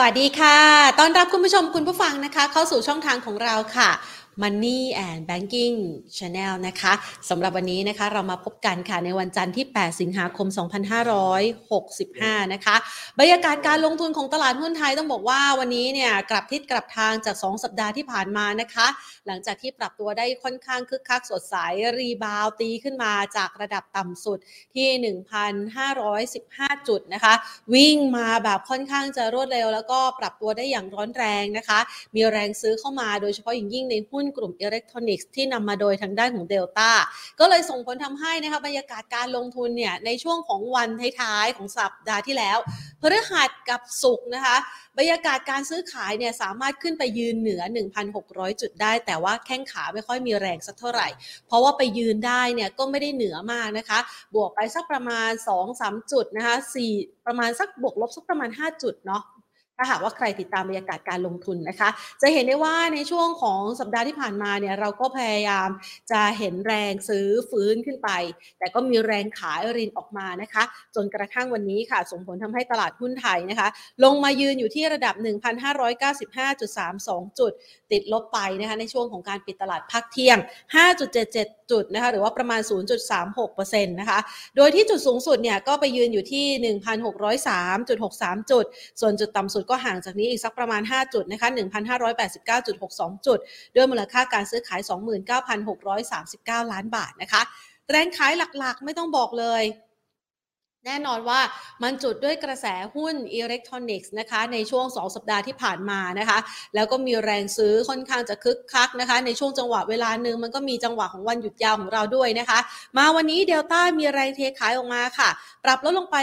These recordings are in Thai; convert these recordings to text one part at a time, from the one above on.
สวัสดีค่ะ ต้อนรับคุณผู้ชมคุณผู้ฟังนะคะ เข้าสู่ช่องทางของเราค่ะ Money and Banking Channel นะคะสำหรับวันนี้นะคะเรามาพบกันค่ะในวันจันทร์ที่ 8 สิงหาคม 2565 นะคะ บรรยากาศการลงทุนของตลาดหุ้นไทยต้องบอกว่าวันนี้เนี่ยกลับทิศกลับทางจาก 2 สัปดาห์ที่ผ่านมานะคะ หลังจากที่ปรับตัวได้ค่อนข้างคึกคักสดใสรีบาวตีขึ้นมาจากระดับต่ำสุดที่ 1,515 จุดนะคะ วิ่งมาแบบค่อนข้างจะรวดเร็ว แล้วก็ปรับตัวได้อย่างร้อนแรงนะคะ มีแรงซื้อเข้ามาโดยเฉพาะอย่างยิ่งในหุ้นกลุ่มอิเล็กทรอนิกส์ที่นำมาโดยทางด้านของเดลต้าก็เลยส่งผลทำให้นะคะบรรยากาศการลงทุนเนี่ยในช่วงของวันท้ายๆของสัปดาห์ที่แล้วพฤหัสกับศุกร์นะคะ บรรยากาศการซื้อขายเนี่ยสามารถขึ้นไปยืนเหนือ 1,600 จุดได้ แต่ว่าแข้งขาไม่ค่อยมีแรงสักเท่าไหร่ เพราะว่าไปยืนได้เนี่ยก็ไม่ได้เหนือมากนะคะ บวกไปสักประมาณ 2-3 จุดนะคะ4ประมาณสักบวกลบสักประมาณ 5 จุดเนาะ ถ้าหากว่าใครติดตามบรรยากาศการลงทุนนะคะ จะเห็นได้ว่าในช่วงของสัปดาห์ที่ผ่านมาเนี่ยเราก็พยายามจะเห็นแรงซื้อฟื้นขึ้นไป แต่ก็มีแรงขายรินออกมานะคะ จนกระทั่งวันนี้ค่ะ ส่งผลทำให้ตลาดหุ้นไทยนะคะ ลงมายืนอยู่ที่ระดับ 1,595.32 จุด ติดลบไปนะคะในช่วงของการปิดตลาดพักเที่ยง 5.77 จุดนะคะหรือว่าประมาณ 0.36%นะคะโดยที่จุดสูงสุดเนี่ยก็ไปยืนอยู่ที่ 1,603.63 จุด ส่วนจุดต่ำสุดก็ห่างจากนี้อีกสักประมาณ 5 จุดนะคะ 1,589.62 จุด ด้วยมูลค่าการซื้อขาย 29,639 ล้านบาทนะคะ แรงขายหลักๆ ไม่ต้องบอกเลย แน่นอนว่ามันจุดด้วยกระแสหุ้นอิเล็กทรอนิกส์นะคะในช่วง 2 สัปดาห์ที่ผ่านมานะคะแล้วก็มีแรงซื้อค่อนข้างจะคึกคักนะคะในช่วงจังหวะเวลาหนึ่งมันก็มีจังหวะของวันหยุดยาวของเราด้วยนะคะ มาวันนี้เดลต้ามีแรงเทขายออกมาค่ะ ปรับลดลงไป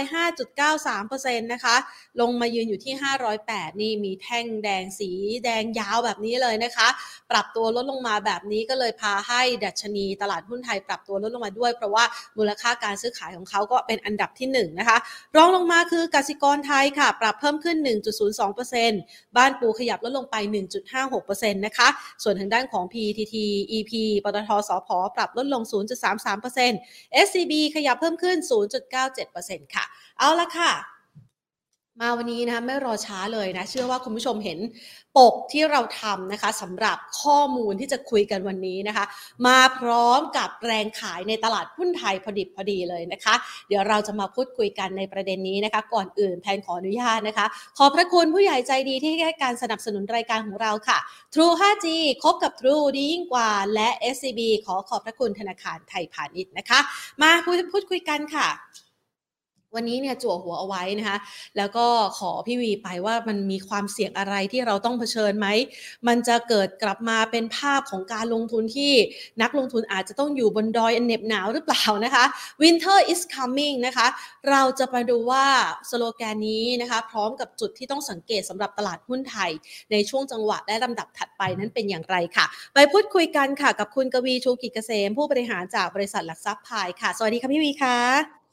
5.93%นะคะลงมายืนอยู่ที่ 508 นี่มีแท่งแดงสีแดงยาวแบบนี้เลยนะคะ ปรับตัวลดลงมาแบบนี้ก็เลยพาให้ดัชนีตลาดหุ้นไทยปรับตัวลดลงมาด้วย เพราะว่ามูลค่าการซื้อขายของเขาก็เป็นอันดับที่ที่1นะคะรองลงมาคือกสิกรไทยค่ะ ปรับเพิ่มขึ้น 1.02%บ้านปูขยับลดลงไป 1.56%นะคะส่วนทางด้านของ PTT EP ปตทสพปรับลดลง 0.33% SCB ขยับเพิ่มขึ้น 0.97%ค่ะ เอาละค่ะ มาวันนี้นะคะไม่รอช้าเลยนะ เชื่อว่าคุณผู้ชมเห็นปกที่เราทำนะคะสำหรับข้อมูลที่จะคุยกันวันนี้นะคะ มาพร้อมกับแรงขายในตลาดหุ้นไทยพอดิบพอดีเลยนะคะ เดี๋ยวเราจะมาพูดคุยกันในประเด็นนี้นะคะ ก่อนอื่นแพนขออนุญาตนะคะ ขอพระคุณผู้ใหญ่ใจดีที่ให้การสนับสนุนรายการของเราค่ะ True 5G คบกับ True ดียิ่งกว่า และ SCB ขอขอบพระคุณธนาคารไทยพาณิชย์นะคะ มาพูดพูดคุยกันค่ะ วันนี้เนี่ยจั่วหัวเอาไว้นะคะ แล้วก็ขอพี่วีไปว่ามันมีความเสี่ยงอะไรที่เราต้องเผชิญไหม มันจะเกิดกลับมาเป็นภาพของการลงทุนที่นักลงทุนอาจจะต้องอยู่บนดอยอันเหน็บหนาวหรือเปล่านะคะ Winter is coming นะคะ เราจะมาดูว่าสโลแกนนี้นะคะ พร้อมกับจุดที่ต้องสังเกตสำหรับตลาดหุ้นไทย ในช่วงจังหวะและลำดับถัดไปนั้นเป็นอย่างไรค่ะ ไปพูดคุยกันค่ะกับคุณกวีชูกิจเกษม ผู้บริหารจากบริษัทหลักทรัพย์พายค่ะ สวัสดีค่ะพี่วีค่ะ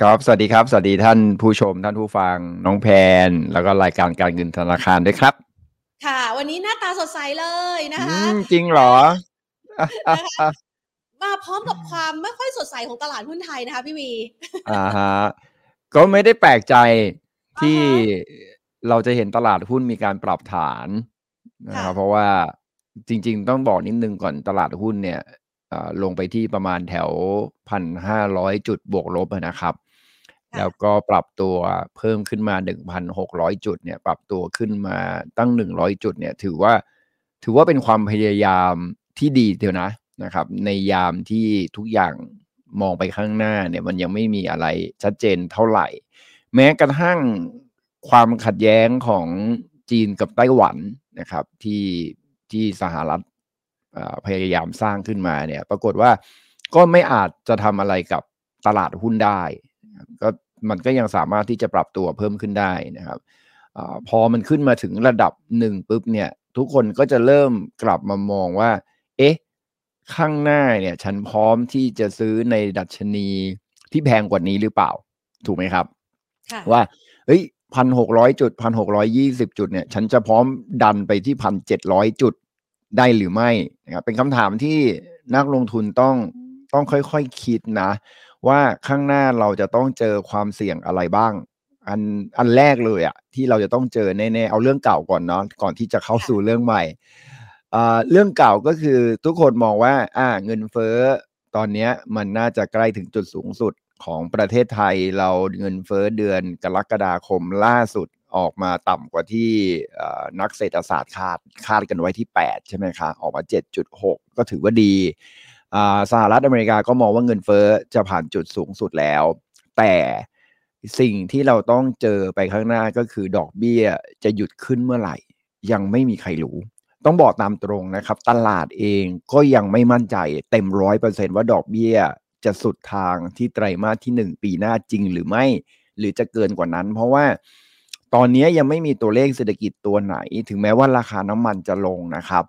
ครับ สวัสดีครับ สวัสดีท่านผู้ชม ท่านผู้ฟัง น้องแพน แล้วก็รายการการเงินธนาคารด้วยครับ ค่ะ วันนี้หน้าตาสดใสเลยนะอืคะมจริงเหรอนะคะมาพร้อมกับความไม่ค่อยสดใสของตลาดหุ้นไทยนะคะพี่วี อ่าฮะ ก็ไม่ได้แปลกใจที่อ่าเราจะเห็นตลาดหุ้นมีการปรับฐานนะครับค่ะเพราะว่าจริง ๆ ต้องบอกนิดนึงก่อนตลาดหุ้นเนี่ยเอ่อลงไปที่ประมาณแถวพันห้าร้อยจุดบวกลบอะนะครับค่ะ แล้วก็ปรับตัวเพิ่มขึ้นมา 1,600 จุดเนี่ย ปรับตัวขึ้นมาตั้ง 100 จุดเนี่ย ถือว่า ถือว่าเป็นความพยายามที่ดีเดียวนะนะครับ ในยามที่ทุกอย่างมองไปข้างหน้าเนี่ย มันยังไม่มีอะไรชัดเจนเท่าไหร่ แม้กระทั่งความขัดแย้งของจีนกับไต้หวันนะครับ ที่ที่สหรัฐพยายามสร้างขึ้นมาเนี่ย ปรากฏว่าก็ไม่อาจจะทำอะไรกับตลาดหุ้นได้ก็ มันก็ยังสามารถที่จะปรับตัวเพิ่มขึ้นได้นะครับอาพอมันขึ้นมาถึงระดับหนึ่งปุ๊บเนี่ยทุกคนก็จะเริ่มกลับมามองว่า เอ๊ะ ข้างหน้าเนี่ย ฉันพร้อมที่จะซื้อในดัชนีที่แพงกว่านี้หรือเปล่า ถูกไหมครับค่ะว่าเฮ้ยพันหกร้อยจุดพันหกร้อยี่สิบจุดเนี่ย ฉันจะพร้อมดันไปที่พันเจ็ดร้อยจุดได้หรือไม่นะครับเป็นคำถามที่นักลงทุนต้องต้องค่อยๆคคิดนะ ว่าข้างหน้าเราจะต้องเจอความเสี่ยงอะไรบ้าง อันอันแรกเลยอะที่เราจะต้องเจอแน่ๆเอาเรื่องเก่าก่อนเนาะก่อนที่จะเข้าสู่เรื่องใหม่เรื่องเก่าก็คือทุกคนมองว่า อ่า เงินเฟ้อตอนนี้มันน่าจะใกล้ถึงจุดสูงสุดของประเทศไทยเราเงินเฟ้อเดือนกรกฎาคมล่าสุดออกมาต่ำกว่าที่นักเศรษฐศาสตร์คาดคาดกันไว้ที่ 8 ใช่ไหมคะ ออกมา 7.6 ก็ถือว่าดี สหรัฐอเมริกาก็มองว่าเงินเฟ้อจะผ่านจุดสูงสุดแล้ว แต่สิ่งที่เราต้องเจอไปข้างหน้าก็คือดอกเบี้ยจะหยุดขึ้นเมื่อไหร่ ยังไม่มีใครรู้ ต้องบอกตามตรงนะครับ ตลาดเองก็ยังไม่มั่นใจ เต็มร้อยเปอร์เซ็นว่าดอกเบี้ยจะสุดทางที่ไตรมาสที่ 1 ปีหน้าจริงหรือไม่ หรือจะเกินกว่านั้น เพราะว่าตอนนี้ยังไม่มีตัวเลขเศรษฐกิจตัวไหน ถึงแม้ว่าราคาน้ำมันจะลงนะครับ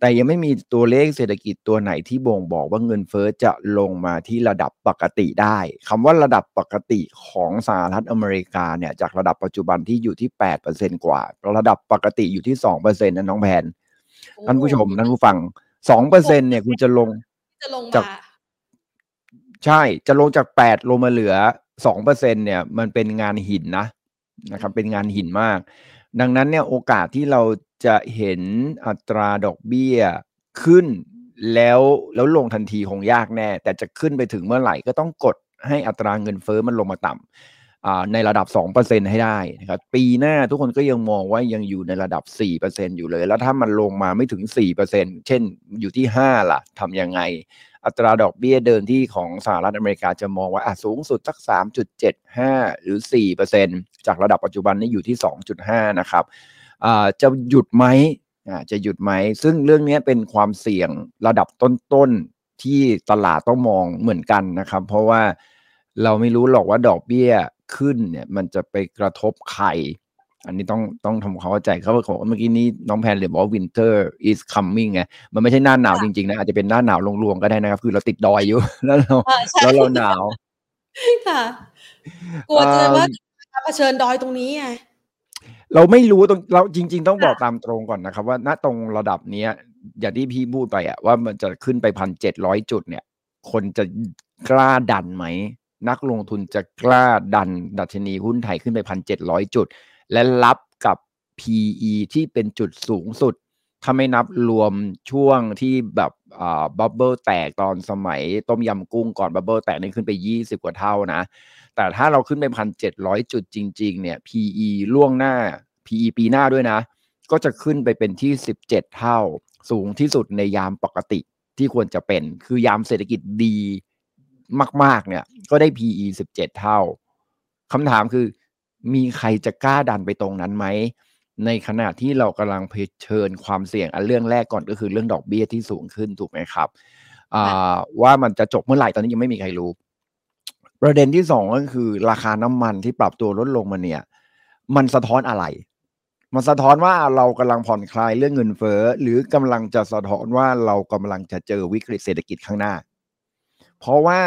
แต่ยังไม่มีตัวเลขเศรษฐกิจตัวไหนที่บ่งบอกว่าเงินเฟอ้อจะลงมาที่ระดับปกติได้คำว่าระดับปกติของสหรัฐอเมริกาเนี่ยจากระดับปัจจุบันที่อยู่ที่ 8%กว่า ระดับปกติอยู่ที่ 2%นะน้องแพนท่านผู้ชมท่านผู้ฟัง 2%เนี่ยคุณจะลงจะลงจากใช่จะลงจากแปดลงมาเหลือสองเปอร์เซ็นเนี่ย มันเป็นงานหินนะนะครับ เป็นงานหินมาก ดังนั้นเนี่ยโอกาสที่เราจะเห็นอัตราดอกเบี้ยขึ้นแล้วแล้วลงทันทีคงยากแน่ แต่จะขึ้นไปถึงเมื่อไหร่ก็ต้องกดให้อัตราเงินเฟอ้อมันลงมาต่ำในระดับ 2%ให้ได้นะครับปีหน้าทุกคนก็ยังมองว่ายังอยู่ในระดับ 4%อยู่เลย แล้วถ้ามันลงมาไม่ถึง 4%เช่นอยู่ที่ 5 ล่ะทำยังไง อัตราดอกเบี้ยเดินที่ของสหรัฐอเมริกาจะมองว่าสูงสุดสัก 3.75 หรือ 4%จากระดับปัจจุบันนี้อยู่ที่ 2.5 นะครับจะหยุดไหมจะหยุดไหม ซึ่งเรื่องนี้เป็นความเสี่ยงระดับต้นๆ ที่ตลาดต้องมองเหมือนกันนะครับ เพราะว่าเราไม่รู้หรอกว่าดอกเบี้ยขึ้นเนี่ยมันจะไปกระทบใคร อันนี้ต้องต้องทำความเข้าใจเขาบอกเมื่อกี้นี้น้องแพนเลยบอกว่า winter is coming ไงมันไม่ใช่หน้าหนาวจริงๆนะอาจจะเป็นหน้าหนาวลงๆก็ได้นะครับ คือเราติดดอยอยู่ แล้วเราแล้วเราหนาวค่ะกลัวจะว่าเผชิญดอยตรงนี้ไงเราไม่รู้ตรงเราจริง ๆ ต้องบอกตามตรงก่อนนะครับ ว่าณตรงระดับเนี้ย อย่างที่พี่พูดไปอะว่ามันจะขึ้นไปพันเจ็ดร้อยจุดเนี่ย คนจะกล้าดันไหม นักลงทุนจะกล้าดันดัชนีหุ้นไทยขึ้นไปพันเจ็ดร้อยจุด และรับกับ PE ที่เป็นจุดสูงสุด ถ้าไม่นับรวมช่วงที่แบบ bubble แตกตอนสมัยต้มยำกุ้งก่อน bubble แตกนี่ขึ้นไป 20 กว่าเท่านะ แต่ถ้าเราขึ้นไปพันเจ็ดร้อยจุดจริง ๆ เนี่ย PE ล่วงหน้า PE ปีหน้าด้วยนะ ก็จะขึ้นไปเป็นที่ 17 เท่า สูงที่สุดในยามปกติที่ควรจะเป็น คือยามเศรษฐกิจดีมาก ๆ เนี่ย ก็ได้ PE 17 เท่าคำถามคือ มีใครจะกล้าดันไปตรงนั้นไหม ในขณะที่เรากำลังเผชิญความเสี่ยงอันเรื่องแรกก่อนก็คือเรื่องดอกเบี้ยที่สูงขึ้นถูกไหมครับว่ามันจะจบเมื่อไหร่ตอนนี้ยังไม่มีใครรู้ ประเด็นที่สองก็คือ ราคาน้ำมันที่ปรับตัวลดลงมาเนี่ย มันสะท้อนอะไร มันสะท้อนว่าเรากำลังผ่อนคลายเรื่องเงินเฟ้อหรือกำลังจะสะท้อนว่าเรากำลังจะเจอวิกฤตเศรษฐกิจข้างหน้า เพราะว่า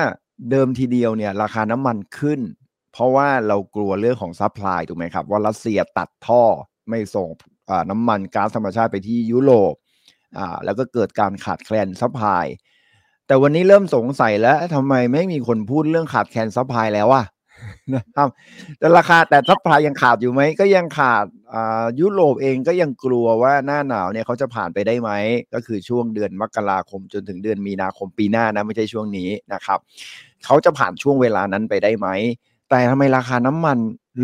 เดิมทีเดียวเนี่ย ราคาน้ำมันขึ้น เพราะว่าเรากลัวเรื่องของ supply ถูกไหมครับ ว่ารัสเซียตัดท่อไม่ส่งน้ำมันก๊าซธรรมชาติไปที่ยุโรปแล้วก็เกิดการขาดแคลน supply แต่วันนี้เริ่มสงสัยแล้วทำไมไม่มีคนพูดเรื่องขาดแคลน supply แล้วอะนะครับแต่ราคาแต่ supply ยังขาดอยู่ไหมก็ยังขาดยุโรปเองก็ยังกลัวว่าหน้าหนาวเนี่ยเขาจะผ่านไปได้ไหม ก็คือช่วงเดือนมกราคมจนถึงเดือนมีนาคมปีหน้านะไม่ใช่ช่วงนี้นะครับ เขาจะผ่านช่วงเวลานั้นไปได้ไหม แต่ทำไมราคาน้ำมัน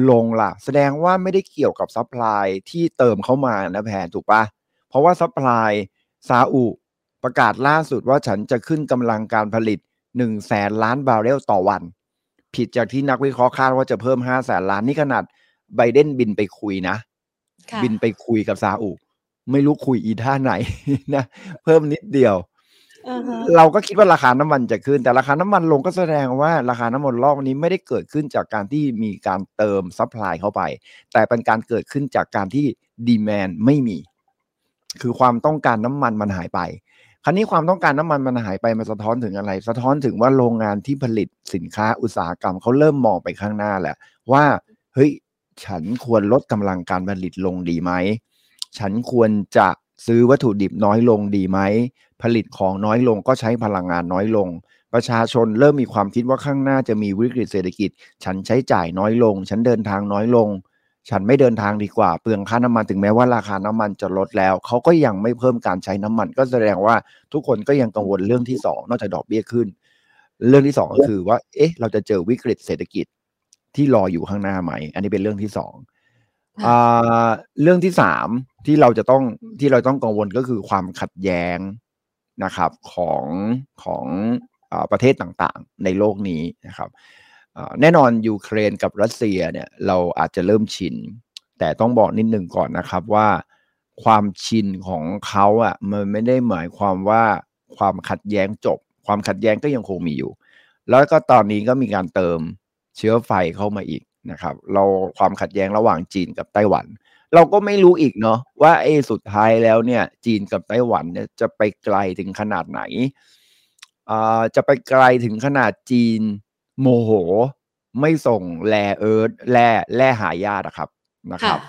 ลงล่ะ แสดงว่าไม่ได้เกี่ยวกับ supply ที่เติมเข้ามานะแพนถูกปะเพราะว่า supply ซาอุประกาศล่าสุดว่าฉันจะขึ้นกำลังการผลิตหนึ่งแสนล้านบาร์เรลต่อวัน ผิดจากที่นักวิเคราะห์คาดว่าจะเพิ่ม5แสนล้านนี่ขนาดไบเดนบินไปคุยนะ บินไปคุยกับซาอุ ไม่รู้คุยอีท่าไหนนะ เพิ่มนิดเดียว เราก็คิดว่าราคาน้ำมันจะขึ้น แต่ราคาน้ำมันลงก็แสดงว่าราคาน้ำมันรอบนี้ไม่ได้เกิดขึ้นจากการที่มีการเติม supply เข้าไป แต่เป็นการเกิดขึ้นจากการที่ demand ไม่มี คือความต้องการน้ำมันมันหายไปคราวนี้ความต้องการน้ำมันมันหายไปมันสะท้อนถึงอะไร สะท้อนถึงว่าโรงงานที่ผลิตสินค้าอุตสาหกรรมเขาเริ่มมองไปข้างหน้าแหละว่าเฮ้ยฉันควรลดกำลังการผลิตลงดีไหม ฉันควรจะ ซื้อวัตถุดิบน้อยลงดีไหม ผลิตของน้อยลงก็ใช้พลังงานน้อยลงปประชาชนเริ่มมีความคิดว่าข้างหน้าจะมีวิกฤตเศรษฐกิจ ฉันใช้จ่ายน้อยลง ฉันเดินทางน้อยลง ฉันไม่เดินทางดีกว่า เปลืองค่าน้ำมันถึงแม้ว่าราคาน้ำมันจะลดแล้ว เขาก็ยังไม่เพิ่มการใช้น้ำมัน ก็แสดงว่าทุกคนก็ยังกังวลเรื่องที่สองนอกจากดอกเบี้ยขึ้น เรื่องที่สองก็คือว่า เอ๊ะ เราจะเจอวิกฤตเศรษฐกิจที่รออยู่ข้างหน้าไหม อันนี้เป็นเรื่องที่สองเรื่องที่สาม ที่เราจะต้องที่เราต้องกังวลก็คือความขัดแย้งนะครับของของอประเทศต่างๆ ในโลกนี้นะครับแน่นอนยูเครนกับรัสเซียเนี่ยเราอาจจะเริ่มชิน แต่ต้องบอกนิดหนึ่งก่อนนะครับว่าความชินของเขาอะมันไม่ได้หมายความว่าความขัดแย้งจบ ความขัดแย้งก็ยังคงมีอยู่ แล้วก็ตอนนี้ก็มีการเติมเชื้อไฟเข้ามาอีกนะครับ เราความขัดแย้งระหว่างจีนกับไต้หวัน เราก็ไม่รู้อีกเนาะว่าเอสุดท้ายแล้วเนี่ย จีนกับไต้หวันเนี่ยจะไปไกลถึงขนาดไหนอ่าจะไปไกลถึงขนาดจีนโมโห ไม่ส่ง rare earth แร่แร่หายากนะครับนะครับ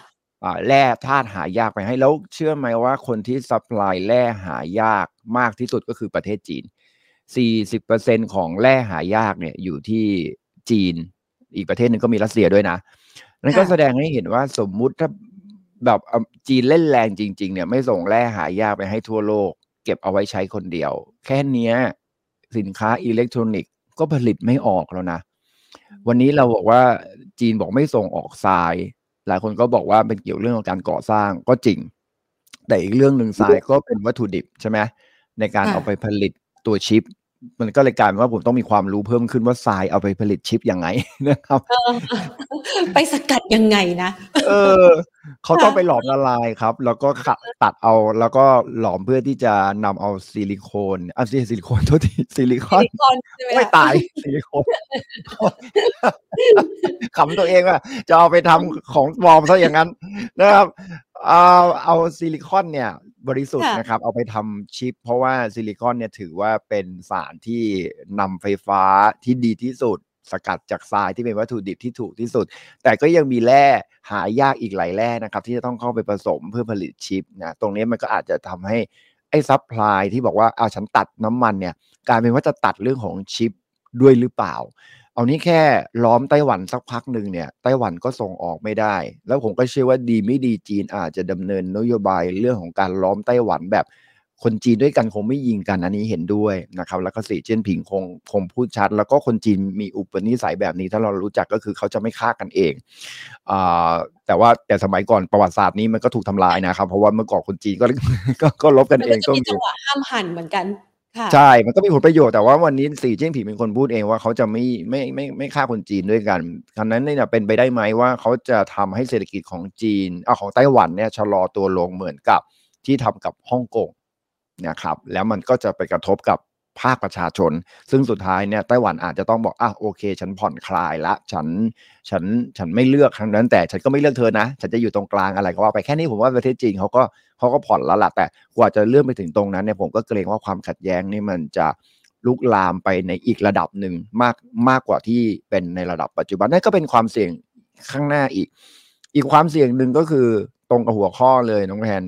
อ่าแร่ธาตุหายากไปให้แล้วเชื่อไหมว่าคนที่ supply แร่หายากมากที่สุดก็คือประเทศจีน 40%ของแร่หายากเนี่ยอยู่ที่จีนอีกประเทศหนึ่งก็มีรัสเซียด้วยนะนั่นก็แสดงให้เห็นว่าสมมุติถ้า แบบจีนเล่นแรงจริง ๆ เนี่ย ไม่ส่งแร่หายากไปให้ทั่วโลก เก็บเอาไว้ใช้คนเดียว แค่นี้สินค้าอิเล็กทรอนิกส์ก็ผลิตไม่ออกแล้วนะ วันนี้เราบอกว่าจีนบอกไม่ส่งออกทราย หลายคนก็บอกว่าเป็นเกี่ยวเรื่องของการก่อสร้างก็จริง แต่อีกเรื่องหนึ่งทรายก็เป็นวัตถุดิบใช่ไหมในการเอาไปผลิตตัวชิป มันก็เลยกลายเป็นว่าผมต้องมีความรู้เพิ่มขึ้นว่าทรายเอาไปผลิตชิปยังไงนะครับไปสกัดยังไงนะเออเขาต้องไปหลอมละลายครับ แล้วก็ขัดตัดเอาแล้วก็หลอมเพื่อที่จะนำเอาซิลิโคนอะซิลิโคนโทษทีซิลิคอนไม่ใช่ซิลิโคนขำตัวเองว่าจะเอาไปทำของปลอมซะอย่างนั้นนะครับ เอาเอาซิลิคอนเนี่ยบริสุทธิ์นะครับ เอาไปทำชิป เพราะว่าซิลิคอนเนี่ยถือว่าเป็นสารที่นำไฟฟ้าที่ดีที่สุด สกัดจากทรายที่เป็นวัตถุดิบที่ถูกที่สุด แต่ก็ยังมีแร่หายากอีกหลายแร่นะครับ ที่จะต้องเข้าไปผสมเพื่อผลิตชิปนะตรงนี้มันก็อาจจะทำให้ไอ้ supply ที่บอกว่าเอาฉันตัดน้ำมันเนี่ยกลายเป็นว่าจะตัดเรื่องของชิปด้วยหรือเปล่า เอานี้แค่ล้อมไต้หวันสักพักหนึ่งเนี่ยไต้หวันก็ส่งออกไม่ได้ แล้วผมก็เชื่อว่าดีไม่ดีจีนอาจจะดำเนินนโยบายเรื่องของการล้อมไต้หวันแบบคนจีนด้วยกันคงไม่ยิงกันอันนี้เห็นด้วยนะครับแล้วก็สีเจิ้นผิงคงคงพูดชัด แล้วก็คนจีนมีอุปนิสัยแบบนี้ถ้าเรารู้จักก็คือเขาจะไม่ฆ่ากันเองอแต่ว่าแต่สมัยก่อนประวัติศาสตร์นี้มันก็ถูกทำลายนะครับ เพราะว่าเมื่อก่อนคนจีนก็ก็ลบกันเองก็มีจังหวะห้ามหันเหมือนกัน ใช่ มันก็มีผลประโยชน์แต่ว่าวันนี้สีเจิ้งผิงเป็นคนพูดเองว่าเขาจะไม่ไม่ไม่ไม่ฆ่าคนจีนด้วยกันคำนั้นเนี่ยเป็นไปได้ไหมว่าเขาจะทำให้เศรษฐกิจของจีนอ่าของไต้หวันเนี่ยชะลอตัวลงเหมือนกับที่ทำกับฮ่องกงนะครับ แล้วมันก็จะไปกระทบกับภาคประชาชน ซึ่งสุดท้ายเนี่ยไต้หวันอาจจะต้องบอกอะโอเค ฉันผ่อนคลายละ ฉันฉันฉันไม่เลือกครั้งนั้น แต่ฉันก็ไม่เลือกเธอนะ ฉันจะอยู่ตรงกลางอะไรก็ว่าไปแค่นี้ผมว่าประเทศจีนเขาก็ เขาก็ผ่อนแล้วล่ะแต่กว่าจะเลื่อนไปถึงตรงนั้นเนี่ยผมก็เกรงว่าความขัดแย้งนี่มันจะลุกลามไปในอีกระดับหนึ่งมากมากกว่าที่เป็นในระดับปัจจุบันนั่นก็เป็นความเสี่ยงข้างหน้าอีก อีกความเสี่ยงหนึ่งก็คือตรงกับหัวข้อเลยน้องแทน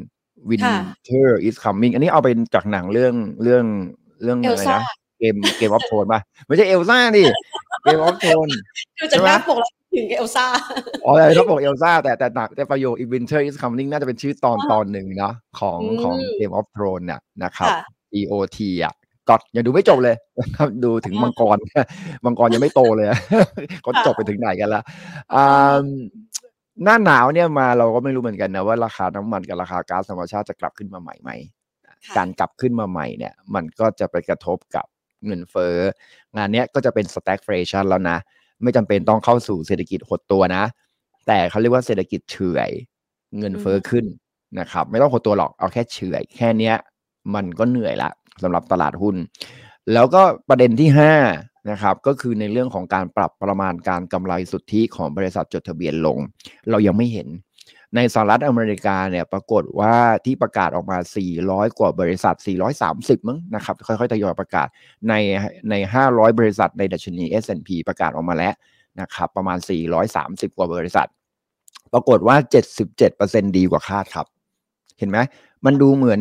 Winter is coming อันนี้เอาเป็นจากหนังเรื่องเรื่องเรื่องอะไรนะเกมเกมออฟโทนป่ะไม่ใช่เอลซ่าดิเกมออฟโทนดูจากหน้าปกแล้ว ถึงเอลซ่า อ๋อแต่เขาบอกเอลซ่าแต่แต่หนักแต่ประโยค i ิ Winter is coming น่าจะเป็นชื่อตอนตอนหนึ่งเนาะของของเกมออฟโทนเนี่ยนะครับ EOT อะก็ยังดูไม่จบเลยครับดูถึงมังกรมังกรยังไม่โตเลยก็จบไปถึงไหนกันละหน้าหนาวเนี่ยมาเราก็ไม่รู้เหมือนกันนะว่าราคาน้ำมันกับราคาก๊าซธรรมชาติจะกลับขึ้นมาใหม่ไหมการกลับขึ้นมาใหม่เนี่ย มันก็จะไปกระทบกับเงินเฟ้องานนี้ก็จะเป็น stagflation แล้วนะ ไม่จำเป็นต้องเข้าสู่เศรษฐกิจหดตัวนะ แต่เขาเรียกว่าเศรษฐกิจเฉื่อยเงินเฟ้อขึ้นนะครับ ไม่ต้องหดตัวหรอกเอาแค่เฉื่อย แค่เนี้ย มันก็เหนื่อยละสำหรับตลาดหุ้น แล้วก็ประเด็นที่ห้านะครับก็คือในเรื่องของการปรับประมาณการกำไรสุทธิของบริษัทจดทะเบียนลง เรายังไม่เห็น ในสหรัฐอเมริกาเนี่ยปรากฏว่าที่ประกาศออกมา 400 กว่าบริษัท 430 มั้งนะครับ ค่อยๆทยอยประกาศในใน 500 บริษัทในดัชนี S&P ประกาศออกมาแล้วนะครับ ประมาณ 430 กว่าบริษัท ปรากฏว่า 77%ดีกว่าคาดครับ เห็นไหมมันดูเหมือน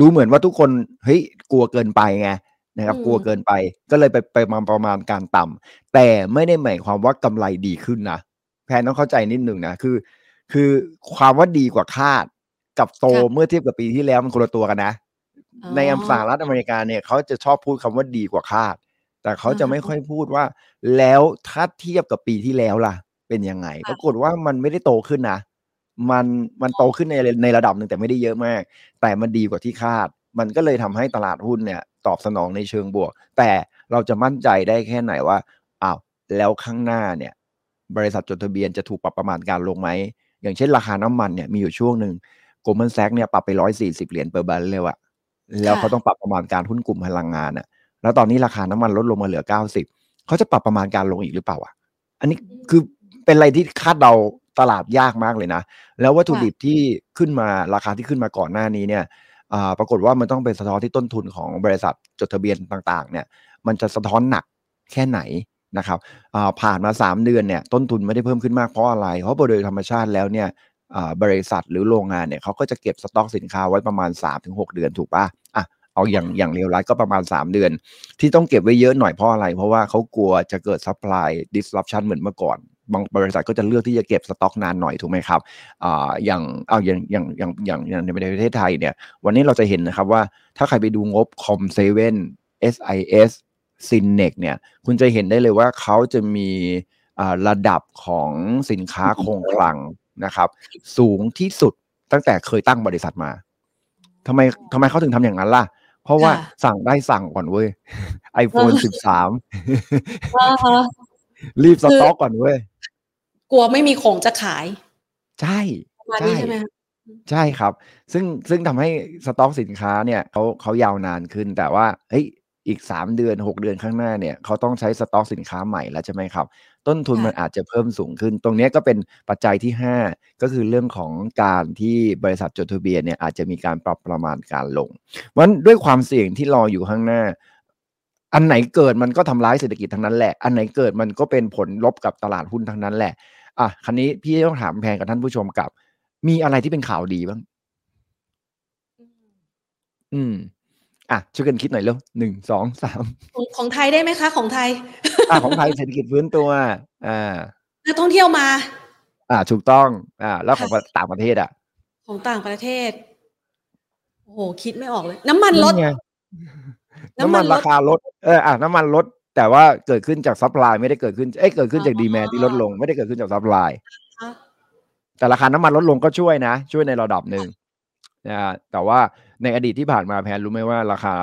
ดูเหมือนว่าทุกคนเฮ้ยกลัวเกินไปไงนะครับอืมกลัวเกินไปก็เลยไปไปมาประมาณการต่ำแต่ไม่ได้หมายความว่ากำไรดีขึ้นนะแพนต้องเข้าใจนิดหนึ่งนะคือ คือความว่าดีกว่าคาดกับโตค่ะเมื่อเทียบกับปีที่แล้วมันคนละตัวกันนะอ๋อในสหรัฐอเมริกาเนี่ยเขาจะชอบพูดคำว่าดีกว่าคาด แต่เขาจะอ่าฮะไม่ค่อยพูดว่า แล้วถ้าเทียบกับปีที่แล้วล่ะ เป็นยังไงค่ะปรากฏว่ามันไม่ได้โตขึ้นนะมันมันโตขึ้นในในระดับหนึ่งแต่ไม่ได้เยอะมาก แต่มันดีกว่าที่คาด มันก็เลยทำให้ตลาดหุ้นเนี่ย ตอบสนองในเชิงบวก แต่เราจะมั่นใจได้แค่ไหนว่าอ้าวแล้วข้างหน้าเนี่ย บริษัทจดทะเบียนจะถูกปรับประมาณการลงไหม อย่างเช่นราคาน้ำมันเนี่ยมีอยู่ช่วงหนึ่งโกล m ม n นแซกเนี่ยปรับไปร้อยสี่สิบเหรียญ per barrel อะแล้วเขาต้องปรับประมาณการหุ้นกลุ่มพลังงานอะแล้วตอนนี้ราคาน้ำมันลดลงมาเหลือเก้าสิบเขาจะปรับประมาณการลงอีกหรือเปล่าอะอันนี้คือเป็นอะไรที่คาดเดาตลาดยากมากเลยนะ แล้ววัตถุดิบที่ขึ้นมาราคาที่ขึ้นมาก่อนหน้านี้เนี่ยอ่าปรากฏว่ามันต้องเป็นสะท้อนที่ต้นทุนของบริษัทจดทะเบียนต่างๆ เนี่ย มันจะสะท้อนหนักแค่ไหน นะครับผ่านมา 3 เดือนเนี่ยต้นทุนไม่ได้เพิ่มขึ้นมากเพราะอะไร เพราะโดยธรรมชาติแล้วเนี่ยบริษัทหรือโรงงานเนี่ยเขาก็จะเก็บสต็อกสินค้าไว้ประมาณ 3-6 เดือนถูกปะอะเอาอย่างอย่างเลวร้ายก็ประมาณ 3 เดือน ที่ต้องเก็บไว้เยอะหน่อยเพราะอะไร เพราะว่าเขากลัวจะเกิด supply disruption เหมือนเมื่อก่อนบางบริษัทก็จะเลือกที่จะเก็บสต็อกนานหน่อยถูกไหมครับอ่าอย่างเอาอย่างอย่างอย่างอย่างอย่างในประเทศไทยเนี่ย วันนี้เราจะเห็นนะครับว่าถ้าใครไปดูงบคอมเซเว่น SIS ซินเนกเนี่ยคุณจะเห็นได้เลยว่าเขาจะมีอ่าระดับของสินค้าคงคลังนะครับ สูงที่สุดตั้งแต่เคยตั้งบริษัทมาทำไมทำไมเขาถึงทำอย่างนั้นล่ะ เพราะว่าค่ะสั่งได้สั่งก่อนเว้ย iPhone 13อ่าฮะรีบสต็อกก่อนเว้ย กลัวไม่มีของจะขาย ใช่ประมาณนี้ใช่ไหมคะใช่ครับ ซึ่งซึ่งทำให้สต็อกสินค้าเนี่ยเขาเขายาวนานขึ้น แต่ว่าเฮ้ย อีก 3 เดือน 6 เดือนข้างหน้าเนี่ยเขาต้องใช้สต็อกสินค้าใหม่แล้วใช่ไหมครับ ต้นทุนมันอาจจะเพิ่มสูงขึ้น ตรงเนี้ยก็เป็นปัจจัยที่ 5 ก็คือเรื่องของการที่บริษัทจดทะเบียนเนี่ยอาจจะมีการปรับประมาณการลงวันด้วยความเสี่ยงที่รออยู่ข้างหน้า อันไหนเกิดมันก็ทำร้ายเศรษฐกิจทั้งนั้นแหละ อันไหนเกิดมันก็เป็นผลลบกับตลาดหุ้นทั้งนั้นแหละอะคันนี้พี่ต้องถามแพงกับท่านผู้ชมกับ มีอะไรที่เป็นข่าวดีบ้าง อืม อะช่วยกันคิดหน่อยเร็วหนึ่งสองสามของของไทยได้ไหมคะ ของไทย อะของไทยเศรษฐกิจฟื้นตัว อ่านักท่องเที่ยวมา อ่าถูกต้องอ่าแล้วของค่ะต่างประเทศอะ ของต่างประเทศโอ้โหคิดไม่ออกเลย น้ำมันลดไงน้ำน้ำมัมันนลดราคาลดเอออะน้ำมันลด แต่ว่าเกิดขึ้นจาก supply ไม่ได้เกิดขึ้นเอ้ยเกิดขึ้นจากอ๋อ demand ที่ลดลง ไม่ได้เกิดขึ้นจาก supply ค่ะแต่ราคาน้ำมันลดลงก็ช่วยนะ ช่วยในระดับหนึ่งนะฮะแต่ว่า ในอดีตที่ผ่านมาแพนรู้ไหมว่าราคา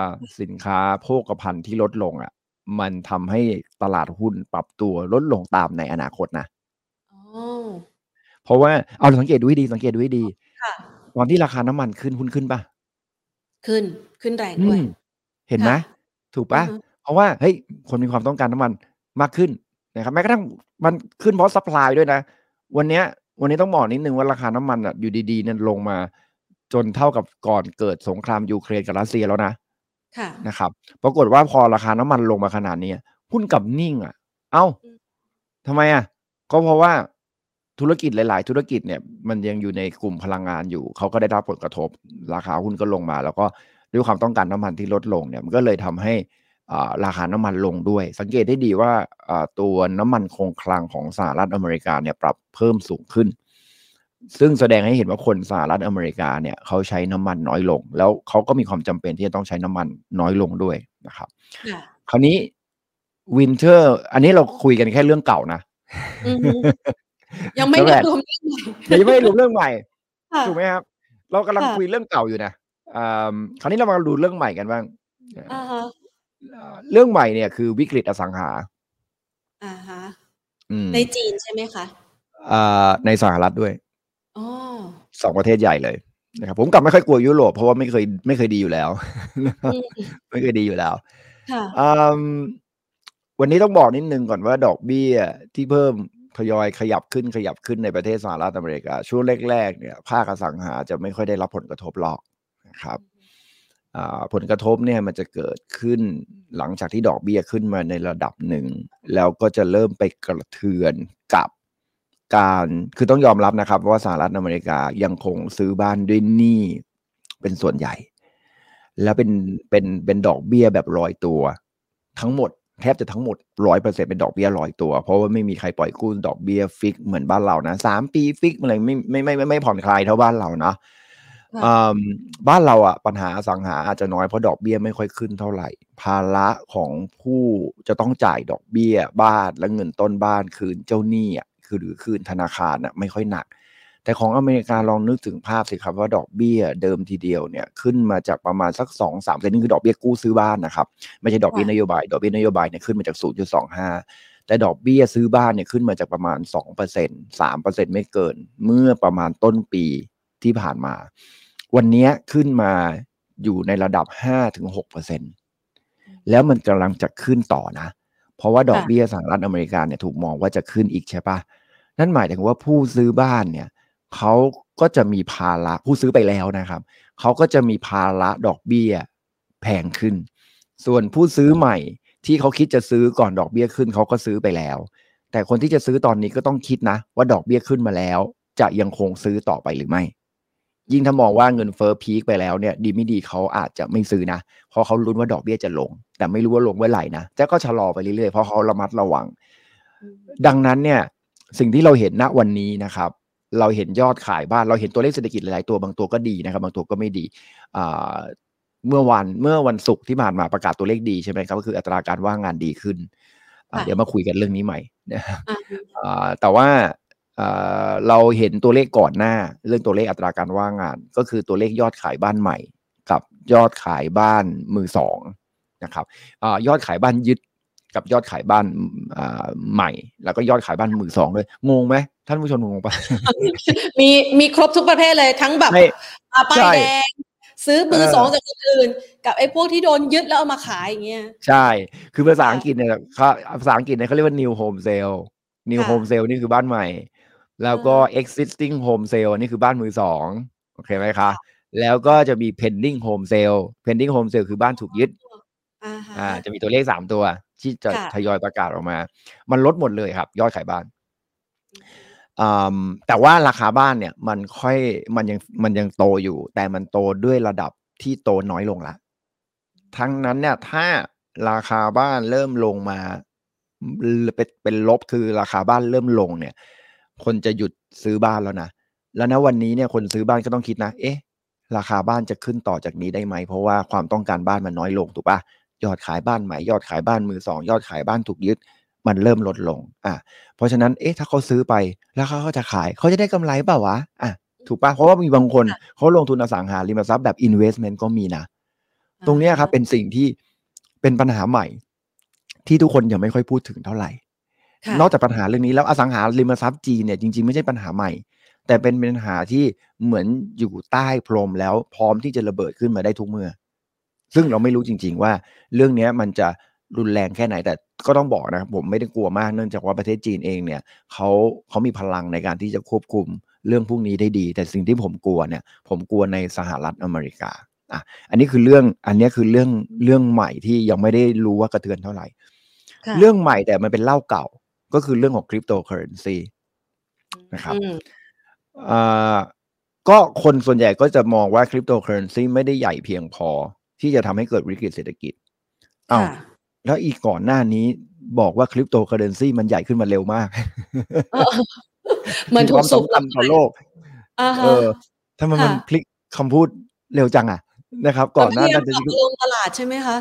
สินค้าโภคภัณฑ์ที่ลดลงอะ มันทำให้ตลาดหุ้นปรับตัวลดลงตามในอนาคตนะอ๋อเพราะว่าเอาสังเกตดูให้ดีสังเกตดูให้ดีค่ะตอนที่ราคาน้ำมันขึ้นหุ้นขึ้นปะขึ้นขึ้นแรงอืด้วยมเห็นไหมค่ะถูกปะอือฮึเพราะว่าเฮ้ยคนมีความต้องการน้ำมันมากขึ้นนะครับแม้กระทั่งมันขึ้นเพราะ supply ด้วยนะ วันเนี้ย วันนี้ต้องบอกนิดนึงว่าราคาน้ำมันอะอยู่ดีๆเนี่ยลงมา จนเท่ากับก่อนเกิดสงครามยูเครนกับรัสเซียแล้วนะค่ะนะครับปรากฏว่าพอราคาน้ำมันลงมาขนาดนี้หุ้นกลับนิ่งอะ เอ้าอืมทำไมอะ ก็เพราะว่าธุรกิจหลาย ๆ ธุรกิจเนี่ยมันยังอยู่ในกลุ่มพลังงานอยู่ เขาก็ได้รับผลกระทบ ราคาหุ้นก็ลงมา แล้วก็ด้วยความต้องการน้ำมันที่ลดลงเนี่ยมันก็เลยทำให้อ่าราคาน้ำมันลงด้วย สังเกตได้ดีว่าอ่าตัวน้ำมันคงคลังของสหรัฐอเมริกาเนี่ยปรับเพิ่มสูงขึ้น ซึ่งแสดงให้เห็นว่าคนสหรัฐอเมริกาเนี่ยเขาใช้น้ำมันน้อยลง แล้วเขาก็มีความจำเป็นที่จะต้องใช้น้ำมันน้อยลงด้วยนะครับค่ะคราวนี้วินเทอร์ อันนี้เราคุยกันแค่เรื่องเก่านะอือฮึยังไม่แล้วได้แบบรวมเรื่องใหม่เดี๋ยวยังไม่ได้รู้เรื่องใหม่ค่ะถูกไหมครับ เรากำลังค่ะคุยเรื่องเก่าอยู่นะอ่าคราวนี้เรามาดูเรื่องใหม่กันบ้างอ่าฮะเอ่อเรื่องใหม่เนี่ยคือวิกฤตอสังหาอ่าฮะอืมในจีนใช่ไหมคะอ่าในสหรัฐด้วยอ๋อ สองประเทศใหญ่เลยนะครับผมกลับไม่ค่อยกลัวยุโรปเพราะว่าไม่เคยไม่เคยดีอยู่แล้วอืมไม่เคยดีอยู่แล้วค่ะอืมวันนี้ต้องบอกนิดนึงก่อนว่าดอกเบี้ยที่เพิ่มทยอยขยับขึ้นขยับขึ้นในประเทศสหรัฐอเมริกา ช่วงแรกๆเนี่ยภาคอสังหาจะไม่ค่อยได้รับผลกระทบหรอกนะครับอ่าผลกระทบเนี่ยมันจะเกิดขึ้นหลังจากที่ดอกเบี้ยขึ้นมาในระดับหนึ่ง แล้วก็จะเริ่มไปกระเทือนกับ การคือต้องยอมรับนะครับ ว่าสหรัฐอเมริกายังคงซื้อบ้านด้วยหนี้เป็นส่วนใหญ่ แล้วเป็นเป็นเป็นดอกเบี้ยแบบลอยตัว ทั้งหมดแทบจะทั้งหมดร้อยเปอร์เซ็นต์เป็นดอกเบี้ยลอยตัว เพราะว่าไม่มีใครปล่อยกู้ดอกเบี้ย fix เหมือนบ้านเรานะสามปี fix อะไรไม่ไม่ไม่ไม่ไม่ผ่อนคลายเท่าบ้านเรานะค่ะบ้านเราอะปัญหาอสังหาอาจจะน้อยเพราะดอกเบี้ยไม่ค่อยขึ้นเท่าไหร่ ภาระของผู้จะต้องจ่ายดอกเบี้ยบ้านและเงินต้นบ้านคืนเจ้าหนี้อะ คือหรือคืนธนาคารอะไม่ค่อยหนัก แต่ของอเมริกาลองนึกถึงภาพสิครับว่าดอกเบี้ยเดิมทีเดียวเนี่ยขึ้นมาจากประมาณสักสองสามเซนนี่คือดอกเบี้ยกู้ซื้อบ้านนะครับไม่ใช่ดอกเบี้ยค่ะนโยบาย ดอกเบี้ยนโยบายเนี่ยขึ้นมาจาก 0.25 แต่ดอกเบี้ยซื้อบ้านเนี่ยขึ้นมาจากประมาณ 2% 3%ไม่เกิน เมื่อประมาณต้นปีที่ผ่านมา วันเนี้ยขึ้นมาอยู่ในระดับ 5-6%แล้วมันกำลังจะขึ้นต่อนะ เพราะว่าดอกค่ะเบี้ยสหรัฐอเมริกาเนี่ยถูกมองว่าจะขึ้นอีกใช่ปะนั่นหมายถึงว่าผู้ซื้อบ้านเนี่ยเขาก็จะมีภาระผู้ซื้อไปแล้วนะครับเขาก็จะมีภาระดอกเบี้ยแพงขึ้น ส่วนผู้ซื้อใหม่ที่เขาคิดจะซื้อก่อนดอกเบี้ยขึ้นเขาก็ซื้อไปแล้ว แต่คนที่จะซื้อตอนนี้ก็ต้องคิดนะ ว่าดอกเบี้ยขึ้นมาแล้ว จะยังคงซื้อต่อไปหรือไม่ ยิ่งถ้ามองว่าเงินเฟ้อพีคไปแล้วเนี่ยดีไม่ดีเขาอาจจะไม่ซื้อนะ เพราะเขาลุ้นว่าดอกเบี้ยจะลง แต่ไม่รู้ว่าลงเมื่อไหร่นะแต่ก็ชะลอไปเรื่อยๆ เพราะเขาระมัดระวัง ดังนั้นเนี่ยสิ่งที่เราเห็นณวันนี้นะครับ เราเห็นยอดขายบ้านเราเห็นตัวเลขเศรษฐกิจหลายๆตัวบางตัวก็ดีนะครับ บางตัวก็ไม่ดีอ่าเมื่อวันเมื่อวันศุกร์ที่ผ่านมาประกาศตัวเลขดีใช่ไหมครับก็คืออัตราการว่างงานดีขึ้นอ่าค่ะเดี๋ยวมาคุยกันเรื่องนี้ใหม่นะฮะอ่าอ่าแต่ว่าอ่า เราเห็นตัวเลขก่อนหน้า เรื่องตัวเลขอัตราการว่างงาน ก็คือตัวเลขยอดขายบ้านใหม่ กับยอดขายบ้านมือสองนะครับอายอดขายบ้านยึดกับยอดขายบ้านอ่าใหม่ แล้วก็ยอดขายบ้านมือสองด้วยงงไหมท่านผู้ชมงงปะมีมีครบทุกประเภทเลยทั้งแบบไม่อ่าป้ายใช่แดงซื้อมือเออสองจากคนอื่น กับไอ้พวกที่โดนยึดแล้วเอามาขายอย่างเงี้ยใช่ คือภาษาค่ะอังกฤษเนี่ยเขาภาษาอังกฤษเนี่ยเขาเรียกว่า new home sale new ค่ะ home sale นี่คือบ้านใหม่ แล้วก็อ่า existing home sale อันนี่คือบ้านมือสองโอเคไหมคะค่ะแล้วก็จะมี pending home sale pending home sale คือบ้านถูกยึดอ่าฮะอ่าจะมีตัวเลขสามตัว ที่จะค่ะทยอยประกาศออกมา มันลดหมดเลยครับ ยอดขายบ้านอืมแต่ว่าราคาบ้านเนี่ย มันค่อยมันยังมันยังโตอยู่ แต่มันโตด้วยระดับที่โตน้อยลงละ ทั้งนั้นเนี่ย ถ้าราคาบ้านเริ่มลงมาเป็นเป็นลบคือราคาบ้านเริ่มลงเนี่ย คนจะหยุดซื้อบ้านแล้วนะ แล้วนะวันนี้เนี่ยคนซื้อบ้านก็ต้องคิดนะ เอ๊ะ ราคาบ้านจะขึ้นต่อจากนี้ได้ไหม เพราะว่าความต้องการบ้านมันน้อยลงถูกปะยอดขายบ้านใหม่ ยอดขายบ้านมือสอง ยอดขายบ้านถูกยึด มันเริ่มลดลง อะ เพราะฉะนั้น เอ๊ะ ถ้าเขาซื้อไป แล้วเขาก็จะขาย เขาจะได้กำไรเปล่าวะ อะ ถูกปะเพราะว่ามีบางคนค่ะเขาลงทุนอสังหาริมทรัพย์แบบ investment ก็มีนะ ตรงเนี้ยครับเป็นสิ่งที่เป็นปัญหาใหม่ ที่ทุกคนยังไม่ค่อยพูดถึงเท่าไหร่ค่ะ นอกจากปัญหาเรื่องนี้แล้วอสังหาริมทรัพย์จีนเนี่ยจริงๆไม่ใช่ปัญหาใหม่ แต่เป็นปัญหาที่เหมือนอยู่ใต้พรมแล้วพร้อมที่จะระเบิดขึ้นมาได้ทุกเมื่อ ซึ่งเราไม่รู้จริง ๆ ว่าเรื่องเนี้ยมันจะรุนแรงแค่ไหน แต่ก็ต้องบอกนะครับผมไม่ได้กลัวมากเนื่องจากว่าประเทศจีนเองเนี่ยเขาเขามีพลังในการที่จะควบคุมเรื่องพวกนี้ได้ดี แต่สิ่งที่ผมกลัวเนี่ย ผมกลัวในสหรัฐอเมริกาอะอันนี้คือเรื่องอันเนี้ยคือเรื่องเรื่องใหม่ที่ยังไม่ได้รู้ว่ากระเทือนเท่าไหร่ค่ะเรื่องใหม่แต่มันเป็นเหล้าเก่า ก็คือเรื่องของคริปโตเคอเรนซีนะครับอืมอ่าก็คนส่วนใหญ่ก็จะมองว่าคริปโตเคอเรนซีไม่ได้ใหญ่เพียงพอ ที่จะทำให้เกิดวิกฤตเศรษฐกิจอ้าวค่ะแล้วอีกก่อนหน้านี้บอกว่าคริปโตเคอเรนซีมันใหญ่ขึ้นมาเร็วมากเออเหมือนถูกสูบมีความสำคัญต่อโลกอ่าเอฮะอทำไมมันค่ะพลิกคำพูดเร็วจังอะนะครับ ก่อนหน้านั้นแต่จะไม่ได้เอากลับมาลงตลาดใช่ไหมคะ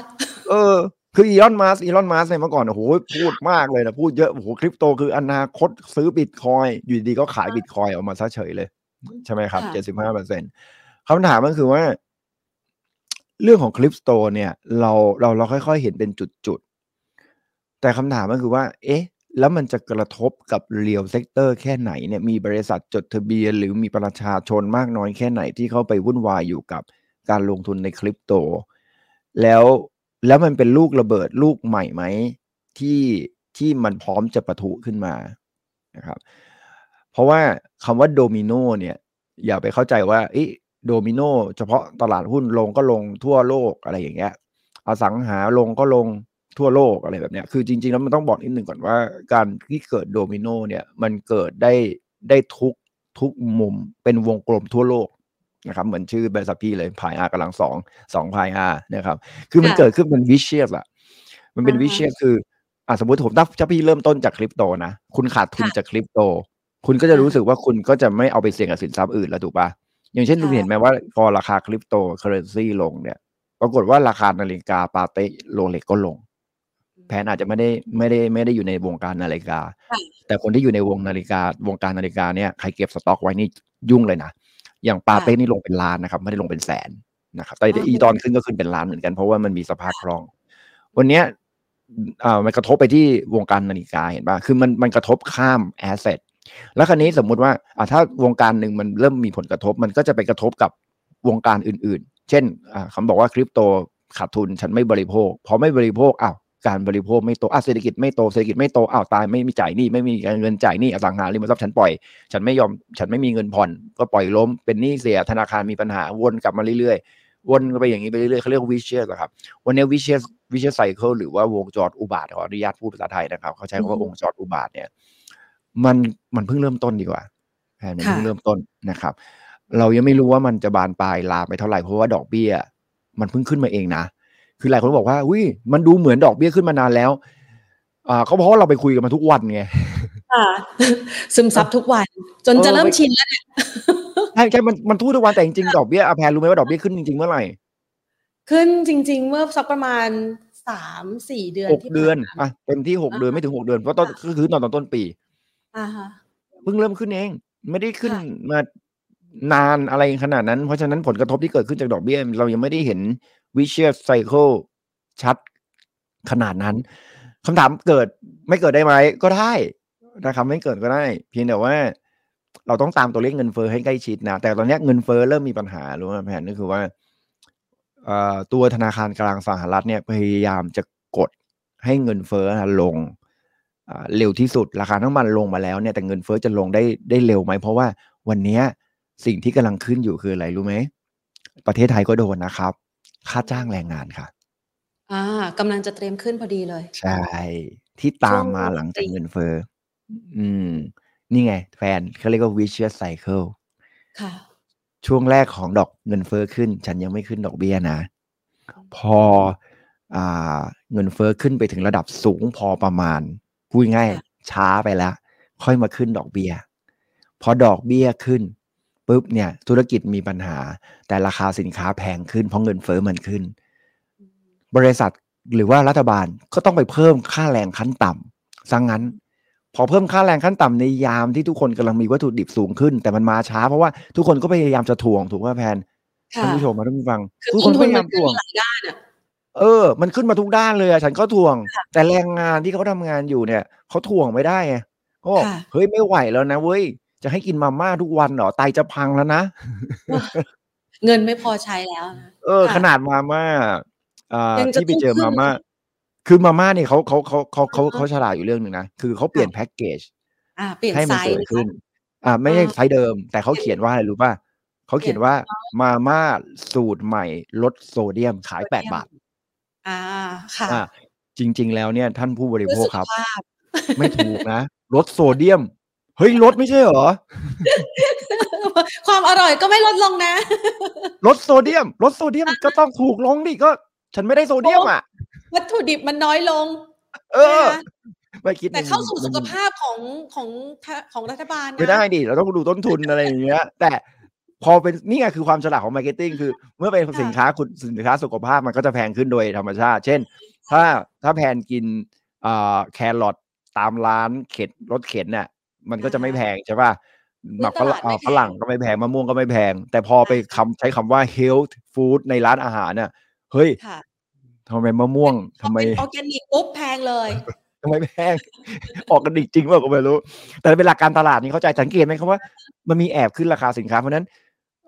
เออ คืออีลอนมัสอีลอนมัสเนี่ยเมื่อก่อนโอ้โหพูดมากเลยนะพูดเยอะโอ้โหคริปโตคืออนาคตซื้อบิตคอยอยู่ดีๆก็ขายอ่าบิตคอยออกมาซะเฉยเลย ใช่ไหมครับค่ะเจ็ดสิบห้าเปอร์เซ็นคำถามก็คือว่า เรื่องของคริปโตเนี่ย เราเราเราค่อยๆเห็นเป็นจุดๆ แต่คำถามก็คือว่า เอ๊ะ แล้วมันจะกระทบกับ real sector แค่ไหนเนี่ยมีบริษัทจดทะเบียน หรือมีประชาชนมากน้อยแค่ไหนที่เข้าไปวุ่นวายอยู่กับการลงทุนในคริปโต แล้ว แล้วมันเป็นลูกระเบิดลูกใหม่ไหมที่ที่มันพร้อมจะปะทุขึ้นมานะครับ เพราะว่าคำว่าโดมิโนเนี่ย อย่าไปเข้าใจว่าอ้โดมิโนเฉพาะตลาดหุ้นลงก็ลงทั่วโลกอะไรอย่างเงี้ยอสังหาลงก็ลงทั่วโลกอะไรแบบเนี้ย คือจริงๆแล้วมันต้องบอกนิดหนึ่งก่อนว่า การที่เกิดโดมิโนเนี่ย มันเกิดได้ได้ทุกทุกมุมเป็นวงกลมทั่วโลก นะครับเหมือนชื่อบริษัทพี่เลยพายอากำลังสองสองพายอานะครับ คือมันเกิดขึ้นเป็นวิเชียสอะมันเป็นวิเชียสคืออะสมมติผมถ้าพี่เริ่มต้นจากคริปโตนะคุณขาดทุนจากคริปโต คุณก็จะรู้สึกว่าคุณก็จะไม่เอาไปเสี่ยงกับสินทรัพย์อื่นแล้วถูกปะอย่างเช่นคุณเห็นไหมว่าพอราคาคริปโตเคอเรนซีลงเนี่ย ปรากฏว่าราคานาฬิกา Patek Rolex ก็ลง แพนอาจจะไม่ได้ไม่ได้ไม่ได้อยู่ในวงการนาฬิกา แต่คนที่อยู่ในวงนาฬิกาวงการนาฬิกาเนี่ยใครเก็บสต็อกไว้นี่ยุ่งเลยนะ อย่าง Patek นี่ลงเป็นล้านนะครับ ไม่ได้ลงเป็นแสนนะครับ แต่อีตอนขึ้นก็ขึ้นเป็นล้านเหมือนกันเพราะว่ามันมีสภาพคล่อง วันเนี้ยอ่ามันกระทบไปที่วงการนาฬิกาเห็นป่ะคือมันมันกระทบข้าม assetแล้วคราวนี้สมมุติว่าอ่าถ้าวงการหนึ่งมันเริ่มมีผลกระทบ มันก็จะไปกระทบกับวงการอื่น ๆ เช่นอ่าคำบอกว่าคริปโตขาดทุนฉันไม่บริโภคพอไม่บริโภคอ้าว การบริโภคไม่โตอะเศรษฐกิจไม่โตเศรษฐกิจไม่โตอ้าวตายไม่มีจ่ายหนี้ไม่มีเงินจ่ายหนี้อสังหาริมทรัพย์ฉันปล่อย ฉันไม่ยอมฉันไม่มีเงินผ่อน ก็ปล่อยล้มเป็นหนี้เสียธนาคารมีปัญหาวนกลับมาเรื่อยๆ วนไปอย่างนี้ไปเรื่อยๆเขาเรียกวิเชียสครับวันนี้วิเชียสวิเชียสไซเคิลหรือว่าวงจรอุบาทขออนุญาตพูดภาษาไทยนะครับเขาใช้คำว่าวงจรอุบาทเนี่ยมันมันเพิ่งเริ่มต้นดีกว่าแผนมันเพิ่งเริ่มต้นนะครับ เรายังไม่รู้ว่ามันจะบานปลายลามไปเท่าไหร่เพราะว่าดอกเบี้ย มันเพิ่งขึ้นมาเองนะ คือหลายคนบอกว่าอุ้ยมันดูเหมือนดอกเบี้ยขึ้นมานานแล้ว อ่าก็เพราะว่าเราไปคุยกันมาทุกวันไงค่ะซึมซับทุกวัน จนจะเริ่มชินแล้วเนี่ยใช่ใช่มันมันพูดทุกวันแต่จริงๆดอกเบี้ยอาแพนรู้ไหมว่าดอกเบี้ยขึ้นจริงๆเมื่อไหร่ขึ้นจริง ๆ เมื่อสักประมาณสามสี่เดือนหกที่เดือนผ่ามาอะเต็มที่หกเดือนไม่ถึงหกเดือนเพราะตอนก็คือตอนตอนต้นปีอ่าฮะเพิ่งเริ่มขึ้นเอง ไม่ได้ขึ้นค่ะมานานอะไรขนาดนั้น เพราะฉะนั้นผลกระทบที่เกิดขึ้นจากดอกเบี้ย เรายังไม่ได้เห็น วิเชียไซเคิลชัดขนาดนั้นคำถามเกิดไม่เกิดได้ไหมก็ได้นะครับไม่เกิดก็ได้ เพียงแต่ว่า เราต้องตามตัวเลขเงินเฟ้อให้ใกล้ชิดนะ แต่ตอนเนี้ยเงินเฟ้อเริ่มมีปัญหารู้ไหมแผนก็คือว่าเอ่อตัวธนาคารกลางสหรัฐเนี่ยพยายามจะกดให้เงินเฟ้อลงอ่าเร็วที่สุดราคาน้ำมันลงมาแล้วเนี่ยแต่เงินเฟ้อจะลงได้ได้เร็วไหมเพราะว่าวันเนี้ยสิ่งที่กำลังขึ้นอยู่คืออะไรรู้ไหมประเทศไทยก็โดนนะครับ ค่าจ้างแรงงานค่ะ อ่ากำลังจะเตรียมขึ้นพอดีเลย ใช่ ที่ตามมาช่วงหลังจากปีเงินเฟ้ออืม นี่ไง แฟนเขาเรียกว่า vicious cycle ค่ะ ช่วงแรกของดอกเงินเฟ้อขึ้น ฉันยังไม่ขึ้นดอกเบี้ยนะ พออ่าเงินเฟ้อขึ้นไปถึงระดับสูงพอประมาณพูดง่ายค่ะช้าไปแล้ว ค่อยมาขึ้นดอกเบี้ย พอดอกเบี้ยขึ้น ปุ๊บเนี่ยธุรกิจมีปัญหา แต่ราคาสินค้าแพงขึ้นเพราะเงินเฟ้อมันขึ้น บริษัทหรือว่ารัฐบาลก็ต้องไปเพิ่มค่าแรงขั้นต่ำซะงงั้น พอเพิ่มค่าแรงขั้นต่ำในยามที่ทุกคนกำลังมีวัตถุดิบสูงขึ้น แต่มันมาช้าเพราะว่าทุกคนก็พยายามจะทวงถูกไหมแพนค่ะท่านผู้ชมมาท่านผู้ฟังคือทุกคต้นนพทุนยายามัมนทขึ้นวงหลายด้านอะเออ มันขึ้นมาทุกด้านเลยอะฉันก็ทวง แต่แรงงานที่เขาทำงานอยู่เนี่ยเขาทวงไม่ได้ไงเขาบอกค่ะเฮ้ยไม่ไหวแล้วนะเว้ย จะให้กินมาม่าทุกวันเหรอไตจะพังแล้วนะ เงินไม่พอใช้แล้วนะเออค่ะขนาดมาม่าอ่ายังจะที่ไปเจอต้องขึ้มานม่าคือมาม่าเนี่ยเขาเขาเขาเขาเขาอ่าฮะเขาฉลาดอยู่เรื่องหนึ่งนะ คือเขาเปลี่ยนแพ็กเกจอ่าเปลี่ยนให้ไซมันสส์วยนะคะขึ้น อ่า ไม่ใช่อ่าไซส์เดิม แต่เขาเขียนว่าอะไรรู้ป่ะเขาเขียนว่ามาม่าสูตรใหม่ลดโซเดียมขายแปดบาท อ่าค่ะอ่าจริง ๆ แล้วเนี่ยท่านผู้บริเพื่อโภคสุขครับภาพไม่ถูกนะลดโซเดียม เฮ้ยลดไม่ใช่เหรอ ความอร่อยก็ไม่ลดลงนะ ลดโซเดียม ลดโซเดียมก็ต้องถูกลงดิก็ ฉันไม่ได้โซเดียมอะ วัตถุดิบมันน้อยลง เออนะคะไม่คิดแต่ในเข้ามุมสู่ในสุขมุมภาพของของของรัฐบาลนะไม่ได้ดิเราต้องดูต้นทุนอะไรอย่างเงี้ย แต่พอเป็นนี่ไงคือความฉลาดของมาร์เก็ตติ้งคือ เมื่อเป็นค่ะสินค้าคุณสินค้าสุขภาพมันก็จะแพงขึ้นโดยธรรมชาติ เช่น ถ้าถ้าแพนกินอ่าแครอทตามร้านเข็ดรถเข็นเนี่ย มันก็จะไม่แพงใช่ป่ะหมักฝรั่งอ่าฝรั่งก็ไม่แพงมะม่วงก็ไม่แพง แต่พอไปคำใช้คำว่า health food ในร้านอาหารเนี่ยเฮ้ยค่ะทำไมมะม่วงทำไมออร์แกนิกปุ๊บแพงเลยทำไมแพงออกกันดิกจริงว่าก็ไม่รู้ แต่เป็นหลักการตลาดนี่เข้าใจสังเกตไหมครับว่า มันมีแอบขึ้นราคาสินค้า เพราะฉะนั้น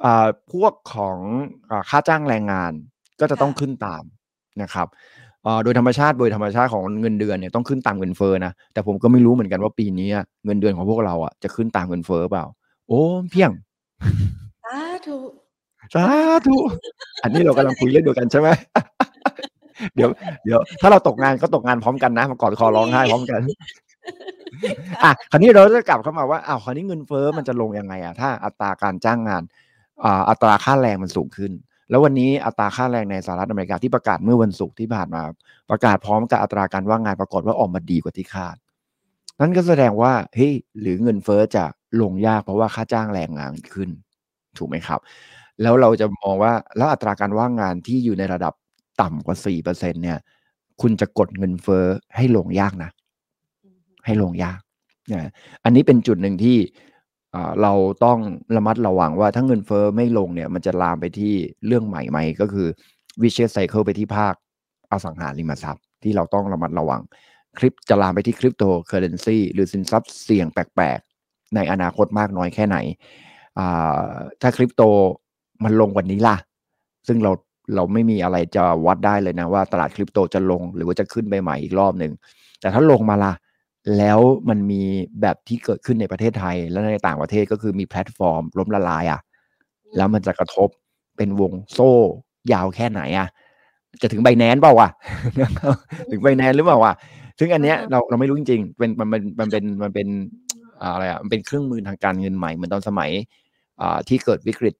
อ่าพวกของอ่าค่าจ้างแรงงานก็จะต้องค่ะขึ้นตามนะครับอ่า โดยธรรมชาติโดยธรรมชาติของเงินเดือนเนี่ยต้องขึ้นตามเงินเฟ้อนะแต่ผมก็ไม่รู้เหมือนกันว่าปีนี้อะเงินเดือนของพวกเราอะจะขึ้นตามเงินเฟ้อเปล่า โอ้เพียงสาธุสาธุอันนี้เรากำลังคุยเรื่องเดียวกันใช่ไหมเดี๋ยวเดี๋ยว ถ้าเราตกงานก็ตกงานพร้อมกันนะมากอดคอร้องไห้พร้อมกันอะคราวนี้เราจะกลับเข้ามาว่าอ้าวคราวนี้เงินเฟ้อมันจะลงยังไงอะถ้าอัตราการจ้างงานอัตราค่าแรงมันสูงขึ้น แล้ววันนี้อัตราค่าแรงในสหรัฐอเมริกาที่ประกาศเมื่อวันศุกร์ที่ผ่านมา ประกาศพร้อมกับอัตราการว่างงานปรากฏว่าออกมาดีกว่าที่คาด นั่นก็แสดงว่าเฮ้ยหรือเงินเฟอ้อจะลงยากเพราะว่าค่าจ้างแรงงานขึ้น ถูกไหมครับ แล้วเราจะมองว่าแล้วอัตราการว่างงานที่อยู่ในระดับต่ำกว่าสี่เปอร์เซ็นเนี่ย คุณจะกดเงินเฟอ้อให้ลงยากนะ ให้ลงยากนะอันนี้เป็นจุดหนึ่งที่ เราต้องระมัดระวังว่าถ้าเงินเฟอ้อไม่ลงเนี่ยมันจะลามไปที่เรื่องใหม่ไหมก็คือวิเชสไซเคิลไปที่ภาคอสังหาริมทรัพย์ที่เราต้องระมัดระวังคลิปจะลามไปที่คริปโตเคอเรนซีหรือสินทรัพย์เสี่ยงแปลกๆ ในอนาคตมากน้อยแค่ไหน ถ้าคริปโตมันลงวันนี้ล่ะ ซึ่งเราเราไม่มีอะไรจะวัดได้เลยนะว่าตลาดคริปโตจะลงหรือว่าจะขึ้นไปใหม่อีกรอบหนึ่ง แต่ถ้าลงมาล่ะ แล้วมันมีแบบที่เกิดขึ้นในประเทศไทย และในต่างประเทศก็คือมีแพลตฟอร์ม ล้มละลายอะ่ะ แล้วมันจะกระทบเป็นห่วงโซ่ยาวแค่ไหนอะ่ะ จะถึงใบแนนเปล่าวะถึงใบแนนหรือเปล่าวะซึ่งอันเนี้ยเราเราไม่รู้จริงๆเป็นมันเป็นมันเป็นมันเป็นอะไรอะมันเป็นเครื่องมือทางการเงินใหม่เหมือนตอนสมัยอ่าที่เกิดวิกฤต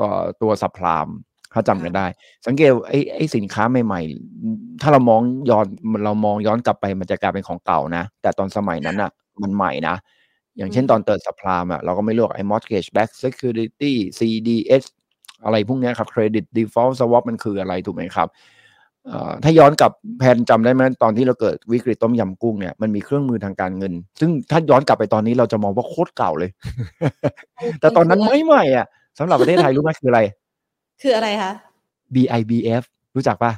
ก็ตัวสัพพลาม ถ้าจำกันได้ สังเกตไอ้ไอ้สินค้าใหม่ ๆ ถ้าเรามองย้อนเรามองย้อนกลับไปมันจะกลายเป็นของเก่านะ แต่ตอนสมัยนั้นอะ มันใหม่นะ อย่างเช่นตอนเติร์ดสัพพลามอะเราก็ไม่เลือกไอ้ mortgage back security CDS อะไรพวกนี้ครับ credit default swap มันคืออะไรถูกไหมครับถ้าย้อนกลับแพนจำได้ไหมตอนที่เราเกิดวิกฤตต้มยำกุ้งเนี่ยมันมีเครื่องมือทางการเงิน ซึ่งถ้าย้อนกลับไปตอนนี้เราจะมองว่าโคตรเก่าเลย แต่ตอนนั้นไม่ใหม่อะสำหรับประเทศไทยรู้ไหมคืออะไร คืออะไรคะ BIBF รู้จักปะ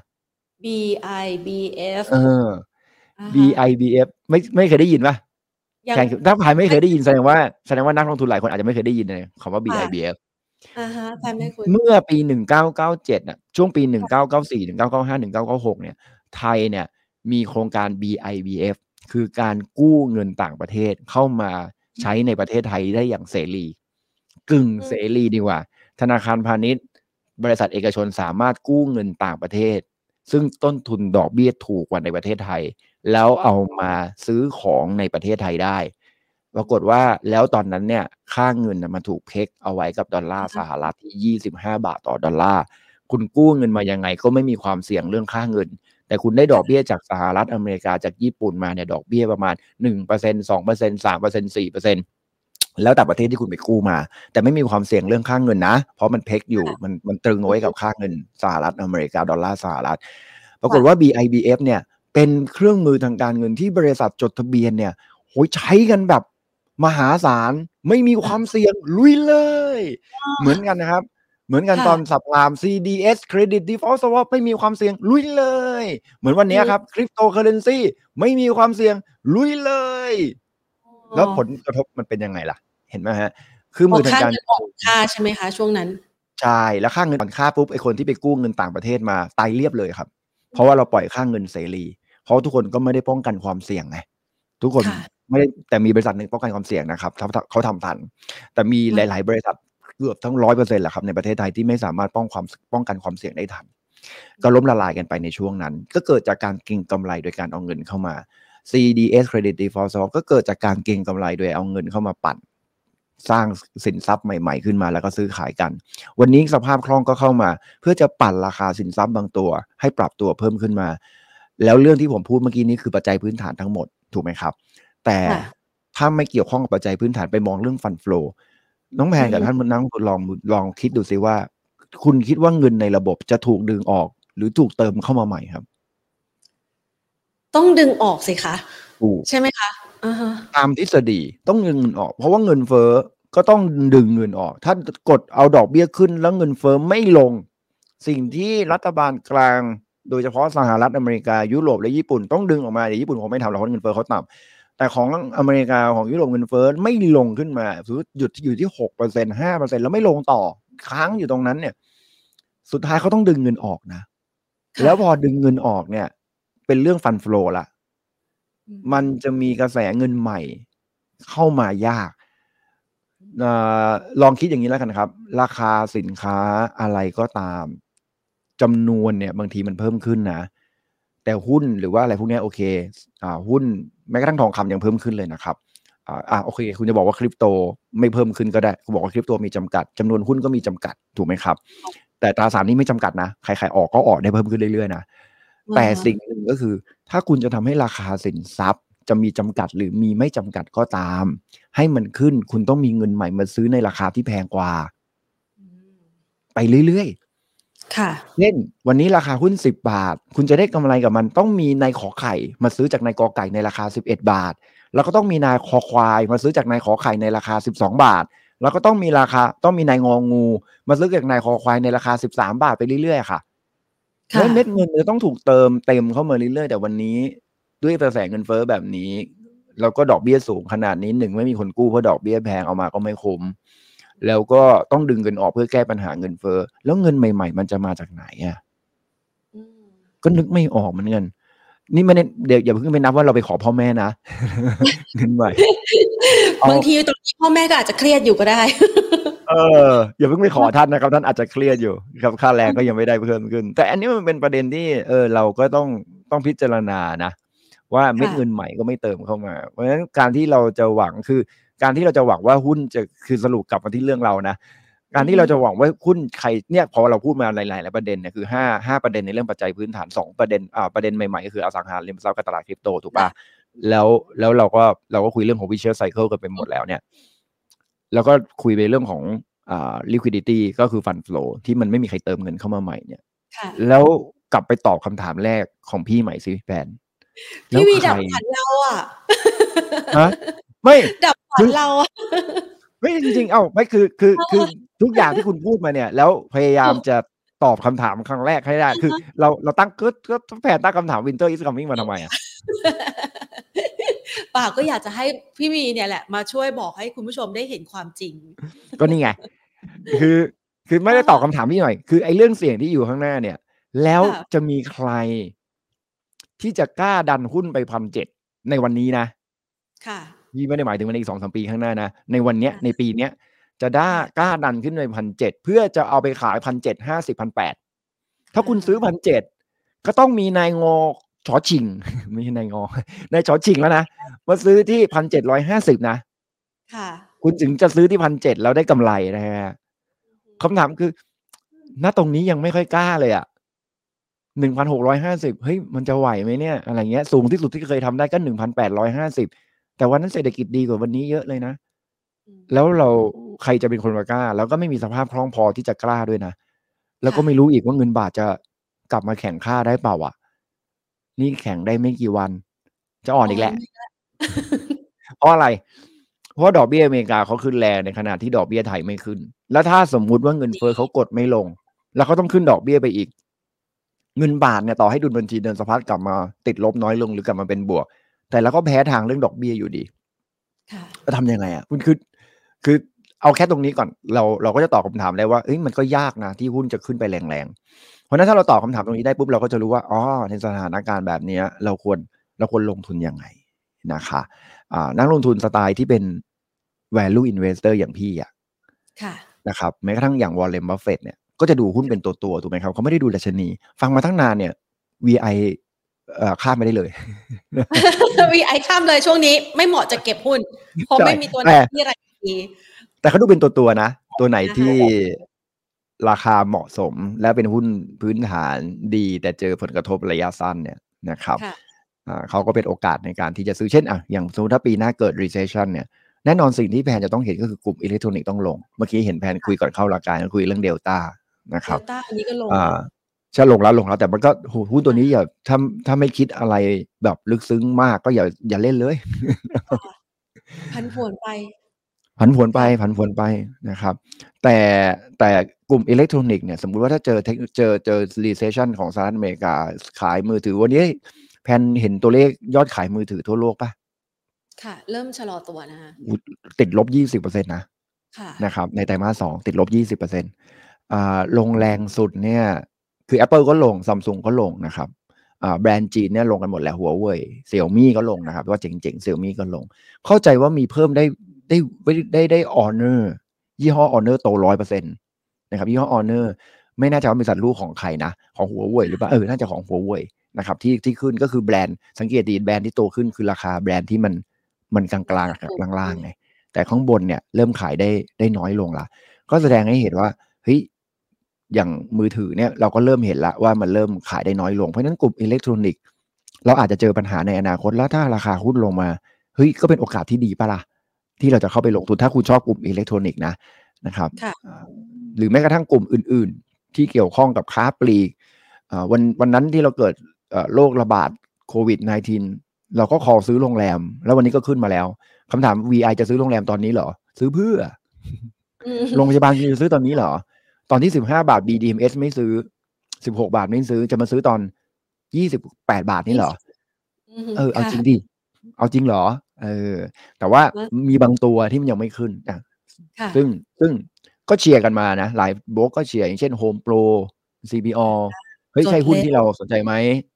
BIBF เออ BIBF ไม่ไม่เคยได้ยินปะแข่งถ้าใครไม่เคยได้ยินแสดงว่าแสดงว่านักลงทุนหลายคนอาจจะไม่เคยได้ยินเลยคำว่า BIBF เมื่อปีหนึ่งเก้าเก้าเจ็ดอะช่วงปีหนึ่งเก้าเก้าสี่หนึ่งเก้าเก้าห้าหนึ่งเก้าเก้าหกเนี่ย ไทยเนี่ยมีโครงการ BIBF คือการกู้เงินต่างประเทศเข้ามาใช้ในประเทศไทยได้อย่างเสรี กึ่งเสรีดีกว่า ธนาคารพาณิชย์ บริษัทเอกชนสามารถกู้เงินต่างประเทศ ซึ่งต้นทุนดอกเบี้ยถูกกว่าในประเทศไทย แล้วเอามาซื้อของในประเทศไทยได้ ปรากฏว่าแล้วตอนนั้นเนี่ยค่าเงินมันถูกเพกเอาไว้กับดอลลาร์สหรัฐที่ 25 บาทต่อดอลลาร์คุณกู้เงินมายังไงก็ไม่มีความเสี่ยงเรื่องค่าเงิน แต่คุณได้ดอกเบี้ยจากสหรัฐอเมริกาจากญี่ปุ่นมาเนี่ยดอกเบี้ยประมาณ 1% 2% 3% 4% แล้วแต่ประเทศที่คุณไปกู้มา แต่ไม่มีความเสี่ยงเรื่องค่าเงินนะ เพราะมันเพ็กอยู่มันมันตรึงไว้กับค่าเงินสหรัฐอเมริกาดอลลาร์สหรัฐปรากฏว่า BIBF เนี่ยเป็นเครื่องมือทางการเงินที่บริษัทจดทะเบียนเนี่ยโหใช้กันแบบมหาศาลไม่มีความเสี่ยงลุยเลย เหมือนกันนะครับ เหมือนกันตอน subprime CDS Credit Default Swap ไม่มีความเสี่ยงลุยเลย เหมือนวันนี้ครับคริปโตเคอเรนซีไม่มีความเสี่ยงลุยเลย แล้วผลกระทบมันเป็นยังไงล่ะ เห็นไหมฮะคือมือทางการอ่อนค่าใช่ไหมคะ ช่วงนั้นใช่แล้วค่าเงินอ่อนค่าปุ๊บไอคนที่ไปกู้เงินต่างประเทศมาตายเรียบเลยครับ เพราะว่าเราปล่อยค่าเงินเสรีเพราะทุกคนก็ไม่ได้ป้องกันความเสี่ยงไงทุกคนไม่ได้แต่มีบริษัทหนึ่งป้องกันความเสี่ยงนะครับเขาเขาทำทัน แต่มีหลาย ๆ บริษัทเกือบทั้งร้อยเปอร์เซ็นต์แหละครับในประเทศไทยที่ไม่สามารถป้องความป้องกันความเสี่ยงได้ทัน ก็ล้มละลายกันไปในช่วงนั้น ก็เกิดจากการเก็งกำไรโดยการเอาเงินเข้ามา CDS Credit Default Swap ก็เกิดจากการเก็งกำไรโดยเอาเงินเข้ามาปั่น สร้างสินทรัพย์ใหม่ๆขึ้นมาแล้วก็ซื้อขายกัน วันนี้สภาพคล่องก็เข้ามา เพื่อจะปั่นราคาสินทรัพย์บางตัว ให้ปรับตัวเพิ่มขึ้นมา แล้วเรื่องที่ผมพูดเมื่อกี้นี้คือปัจจัยพื้นฐานทั้งหมดถูกไหมครับ แต่ถ้าไม่เกี่ยวข้องกับปัจจัยพื้นฐานไปมองเรื่องฟันฟลูน้องแพนกับท่านมันนั่งลองลองคิดดูซิว่า คุณคิดว่าเงินในระบบจะถูกดึงออก หรือถูกเติมเข้ามาใหม่ครับ ต้องดึงออกสิคะ ใช่ไหมคะตามทฤษฎีต้องดึงเงินออก เพราะว่าเงินเฟ้อก็ต้องดึงเงินออก ถ้ากดเอาดอกเบี้ยขึ้นแล้วเงินเฟ้อไม่ลง สิ่งที่รัฐบาลกลาง โดยเฉพาะสหรัฐอเมริกายุโรปและญี่ปุ่นต้องดึงออกมาแต่ญี่ปุ่นคงไม่ทำหรอกเพราะเงินเฟ้อเขาต่ำแต่ของอเมริกาของยุโรปเงินเฟ้อไม่ลงขึ้นมาหยุดอยู่ที่หกเปอร์เซ็นห้าเปอร์เซ็นแล้วไม่ลงต่อค้างอยู่ตรงนั้นเนี่ย สุดท้ายเขาต้องดึงเงินออกนะ แล้วพอดึงเงินออกเนี่ย เป็นเรื่องฟันฟลอละ มันจะมีกระแสเงินใหม่ เข้ามายากอลองคิดอย่างนี้แล้วกันครับ ราคาสินค้าอะไรก็ตามจำนวนเนี่ย บางทีมันเพิ่มขึ้นนะ แต่หุ้นหรือว่าอะไรพวกนี้โอเค อ่า หุ้นแม้กระทั่งทองคำยังเพิ่มขึ้นเลยนะครับอ่าอ่าโอเค คุณจะบอกว่าคริปโตไม่เพิ่มขึ้นก็ได้ คุณบอกว่าคริปโตมีจำกัดจำนวนหุ้นก็มีจำกัดถูกไหมครับ แต่ตราสารนี้ไม่จำกัดนะ ใครๆออกก็ออกได้เพิ่มขึ้นเรื่อยๆนะ แต่สิ่งหนึ่งก็คือ ถ้าคุณจะทำให้ราคาสินทรัพย์ จะมีจำกัดหรือมีไม่จำกัดก็ตาม ให้มันขึ้นคุณต้องมีเงินใหม่มาซื้อในราคาที่แพงกว่า ไปเรื่อยๆค่ะเช่นวันนี้ราคาหุ้นสิบบาท คุณจะได้กำไรกับมัน ต้องมีนายขอไข่มาซื้อจากนายกอไก่ในราคาสิบเอ็ดบาท แล้วก็ต้องมีนายคอควายมาซื้อจากนายขอไข่ในราคาสิบสองบาทแล้วก็ต้องมีราคาต้องมีนายงองู มาซื้อจากนายคอควายในราคาสิบสามบาทไปเรื่อยๆค่ะค่ะ แล้วเม็ดเงินจะต้องถูกเติมเต็มเข้ามาเรื่อยๆแต่วันนี้ด้วยกระแสเงินเฟ้อแบบนี้ แล้วก็ดอกเบี้ยสูงขนาดนี้หนึ่งไม่มีคนกู้เพราะดอกเบี้ยแพงเอามาก็ไม่คุ้มแล้วก็ต้องดึงเงินออกเพื่อแก้ปัญหาเงินเฟ้อแล้วเงินใหม่ ๆ มันจะมาจากไหนอะก็นึกไม่ออกเหมือนกันนี่ไม่ได้เดี๋ยวอย่าเพิ่งไปนับว่าเราไปขอพ่อแม่นะเงินใหม่ บางทีตอนนี้พ่อแม่ก็อาจจะเครียดอยู่ก็ได้ เออ อย่าเพิ่งไปขอท่านนะครับ ท่านอาจจะเครียดอยู่ครับค่าแรงก็ยังไม่ได้เพิ่มขึ้น แต่อันนี้มันเป็นประเด็นที่เออเราก็ต้องต้องพิจารณานะ ว่าเม็ดเงินใหม่ก็ไม่เติมเข้ามา เพราะฉะนั้นการที่เราจะหวังคือ การที่เราจะหวังว่าหุ้นจะคือสรุปกลับมาที่เรื่องเรานะการที่เราจะหวังว่าหุ้นใครเนี่ยพอเราพูดมาหลายๆประเด็นเนี่ยคือห้าห้าประเด็นในเรื่องปัจจัยพื้นฐานสองประเด็นอ่าประเด็นใหม่ๆก็คืออสังหาริมทรัพย์กับตลาดคริปโตถูกปะ แล้วแล้วเราก็เราก็คุยเรื่องของ vicious cycle กันไปหมดแล้วเนี่ย แล้วก็คุยไปเรื่องของอ่า liquidity ก็คือ fund flow ที่มันไม่มีใครเติมเงินเข้ามาใหม่เนี่ยค่ะแล้วกลับไปตอบคำถามแรกของพี่ใหม่สิแฟนแล้วพี่วีใคดัรบฝันเราอะฮะไม่ดับฝันเราอะไม่จริงๆเอ้าไม่คือคือคือทุกอย่างที่คุณพูดมาเนี่ย แล้วพยายามจะตอบคำถามครั้งแรกให้ได้ คือ เราเราตั้งก็ก็แผนตั้งคำถาม Winter is coming มาทำไมอะเปล่าก็อยากจะให้พี่วีเนี่ยแหละมาช่วยบอกให้คุณผู้ชมได้เห็นความจริง ก็นี่ไง คือคือไม่ได้ตอบคำถามพี่หน่อย คือไอ้เรื่องเสี่ยงที่อยู่ข้างหน้าเนี่ย แล้วค่ะจะมีใคร ที่จะกล้าดันหุ้นไปพันเจ็ดในวันนี้นะ ค่ะพี่ไม่ได้หมายถึงในอีกสองสามปีข้างหน้านะ ในวันเนี้ยค่ะในปีเนี้ยจะได้กล้าดันขึ้นไปพันเจ็ดเพื่อจะเอาไปขายพันเจ็ดห้าสิบพันแปดถ้าคุณซื้อพันเจ็ดก็ต้องมีนายงอ ชอชิง ไม่ใช่นายงอนายชอชิงแล้วนะมาซื้อที่พันเจ็ดร้อยห้าสิบนะค่ะ คุณถึงจะซื้อที่พันเจ็ดแล้วได้กำไรนะฮะคำถามคือ ณตรงนี้ยังไม่ค่อยกล้าเลยอะหนึ่งพันหกร้อยห้าสิบเฮ้ยมันจะไหวไหมเนี่ย อะไรเงี้ยสูงที่สุดที่เคยทำได้ก็หนึ่งพันแปดร้อยห้าสิบแต่วันนั้นเศรษฐกิจดีกว่าวันนี้เยอะเลยนะ แล้วเราใครจะเป็นคนมากล้า แล้วก็ไม่มีสภาพคล่องพอที่จะกล้าด้วยนะ แล้วก็ค่ะไม่รู้อีกว่าเงินบาทจะกลับมาแข่งค่าได้เปล่าอะ นี่แข่งได้ไม่กี่วัน จะอ่อนอีกแหละ เพราะอะไร เพราะว่าดอกเบี้ยอเมริกาเขาขึ้นแรงในขณะที่ดอกเบี้ยไทยไม่ขึ้น แล้วถ้าสมมุติว่าเงินเฟ้อเขากดไม่ลง แล้วเขาต้องขึ้นดอกเบี้ยไปอีก เงินบาทเนี่ยต่อให้ดุลบัญชีเดินสะพัดกลับมาติดลบน้อยลงหรือกลับมาเป็นบวก แต่เราก็แพ้ทางเรื่องดอกเบี้ยอยู่ดีค่ะจะทำยังไงอะคุณคือคือ เอาแค่ตรงนี้ก่อนเราเราก็จะตอบคำถามได้ว่าเอ้ยมันก็ยากนะที่หุ้นจะขึ้นไปแรงๆ เพราะฉะนั้นถ้าเราตอบคำถามตรงนี้ได้ปุ๊บเราก็จะรู้ว่าอ๋อในสถานการณ์แบบเนี้ยเราควรเราควรลงทุนยังไงนะคะอ่านักลงทุนสไตล์ที่เป็น value investor อย่างพี่อะค่ะนะครับแม้กระทั่งอย่างวอร์เรนบัฟเฟตต์เนี่ยก็จะดูหุ้นเป็นตัวตัวๆถูกไหมครับเขาไม่ได้ดูดัชนี ฟังมาตั้งนานเนี่ย VI เอ่อคาดไม่ได้เลยวีไอข้ามเลยช่วงนี้ไม่เหมาะจะเก็บหุ้นเพราะใช่ไม่มีตัวไหนแต่ที่รายดี แต่เขาดูเป็นตัวตัวๆนะ ตัวไหนอ่าฮะที่ราคาเหมาะสมและเป็นหุ้นพื้นฐานดี แต่เจอผลกระทบระยะสั้นเนี่ยนะครับค่ะอ่าเขาก็เป็นโอกาสในการที่จะซื้อเช่นอะอย่างสมมติถ้าปีหน้าเกิด recession เนี่ยแน่นอนสิ่งที่แพนจะต้องเห็นก็คือกลุ่มอิเล็กทรอนิกส์ต้องลง เมื่อกี้เห็นแพนคุยก่อนเข้ารายการก็คุยเรื่องเดลต้านะครับเดลต้าอันนี้ก็ลงอ่าใช่ลงแล้วลงแล้วแต่มันก็โหหุ้นตัวนี้อย่าถ้าถ้าไม่คิดอะไรแบบลึกซึ้งมากก็อย่าอย่าเล่นเลย ผันผวนไป ผันผวนไปผันผวนไปนะครับ แต่แต่กลุ่มอิเล็กทรอนิกส์เนี่ยสมมุติว่าถ้าเจอ tech เจอเจอ recession ของสหรัฐอเมริกาขายมือถือวันนี้แพนเห็นตัวเลขยอดขายมือถือทั่วโลกปะค่ะ เริ่มชะลอตัวนะคะอุ๊ยติดลบยี่สิบเปอร์เซ็นต์นะค่ะนะครับ ในไตรมาสสองติดลบยี่สิบเปอร์เซ็นต์อ่าลงแรงสุดเนี่ย คือ Apple ก็ลงซัมซุงก็ลงนะครับอ่าแบรนด์จีนเนี่ยลงกันหมดแล้วหัวเว่ยเซี่ยมี่ก็ลงนะครับ ว่าเจ๋งๆเซี่ยมี่ก็ลง เข้าใจว่ามีเพิ่มได้ ได้ได้ได้ Honor ยี่ห้อ Honor โตร้อยเปอร์เซ็นต์นะครับยี่ห้อ Honor ไม่น่าจะว่าบริษัทลูกของใครนะ ของหัวเว่ยหรือเปล่าเออน่าจะของหัวเว่ยนะครับที่ที่ขึ้นก็คือแบรนด์สังเกตดีแบรนด์ที่โตขึ้นคือราคาแบรนด์ที่มันมันกลางกลางล่างๆไงแต่ข้างบนเนี่ยเริ่มขายได้ได้น้อยลงละก็แสดงให้เห็นว่าเฮ้ยอย่างมือถือเนี่ยเราก็เริ่มเห็นละว่ามันเริ่มขายได้น้อยลง เพราะนั้นกลุ่มอิเล็กทรอนิกส์เราอาจจะเจอปัญหาในอนาคตแล้วถ้าราคาหุ้นลงมาเฮ้ยก็เป็นโอกาสที่ดีปะล่ะ ที่เราจะเข้าไปลงทุนถ้าคุณชอบกลุ่มอิเล็กทรอนิกส์นะนะครับหรือแม้กระทั่งกลุ่มอื่น ๆ ที่เกี่ยวข้องกับค้าปลีกวันวันนั้นที่เราเกิดโรคระบาดโควิด -19 เราก็ขอซื้อโรงแรม แล้ววันนี้ก็ขึ้นมาแล้วคำถาม VI จะซื้อโรงแรมตอนนี้เหรอ ซื้อเพื่อโรงพยาบาลจะซื้อตอนนี้เหรอ ตอนที่สิบห้าบาท BDMs ไม่ซื้อสิบหกบาทไม่ซื้อจะมาซื้อตอนยี่สิบแปดบาทนี่เหรอ เออเอาจริงดิ เอาจริงเหรอ เออ แต่ว่ามีบางตัวที่มันยังไม่ขึ้นอะซึ่งซึ่งก็เชียร์กันมานะ หลายบล็อกก็เชียร์อย่างเช่น Home Pro CPO เฮ้ยใช่หุ้นที่เราสนใจไหม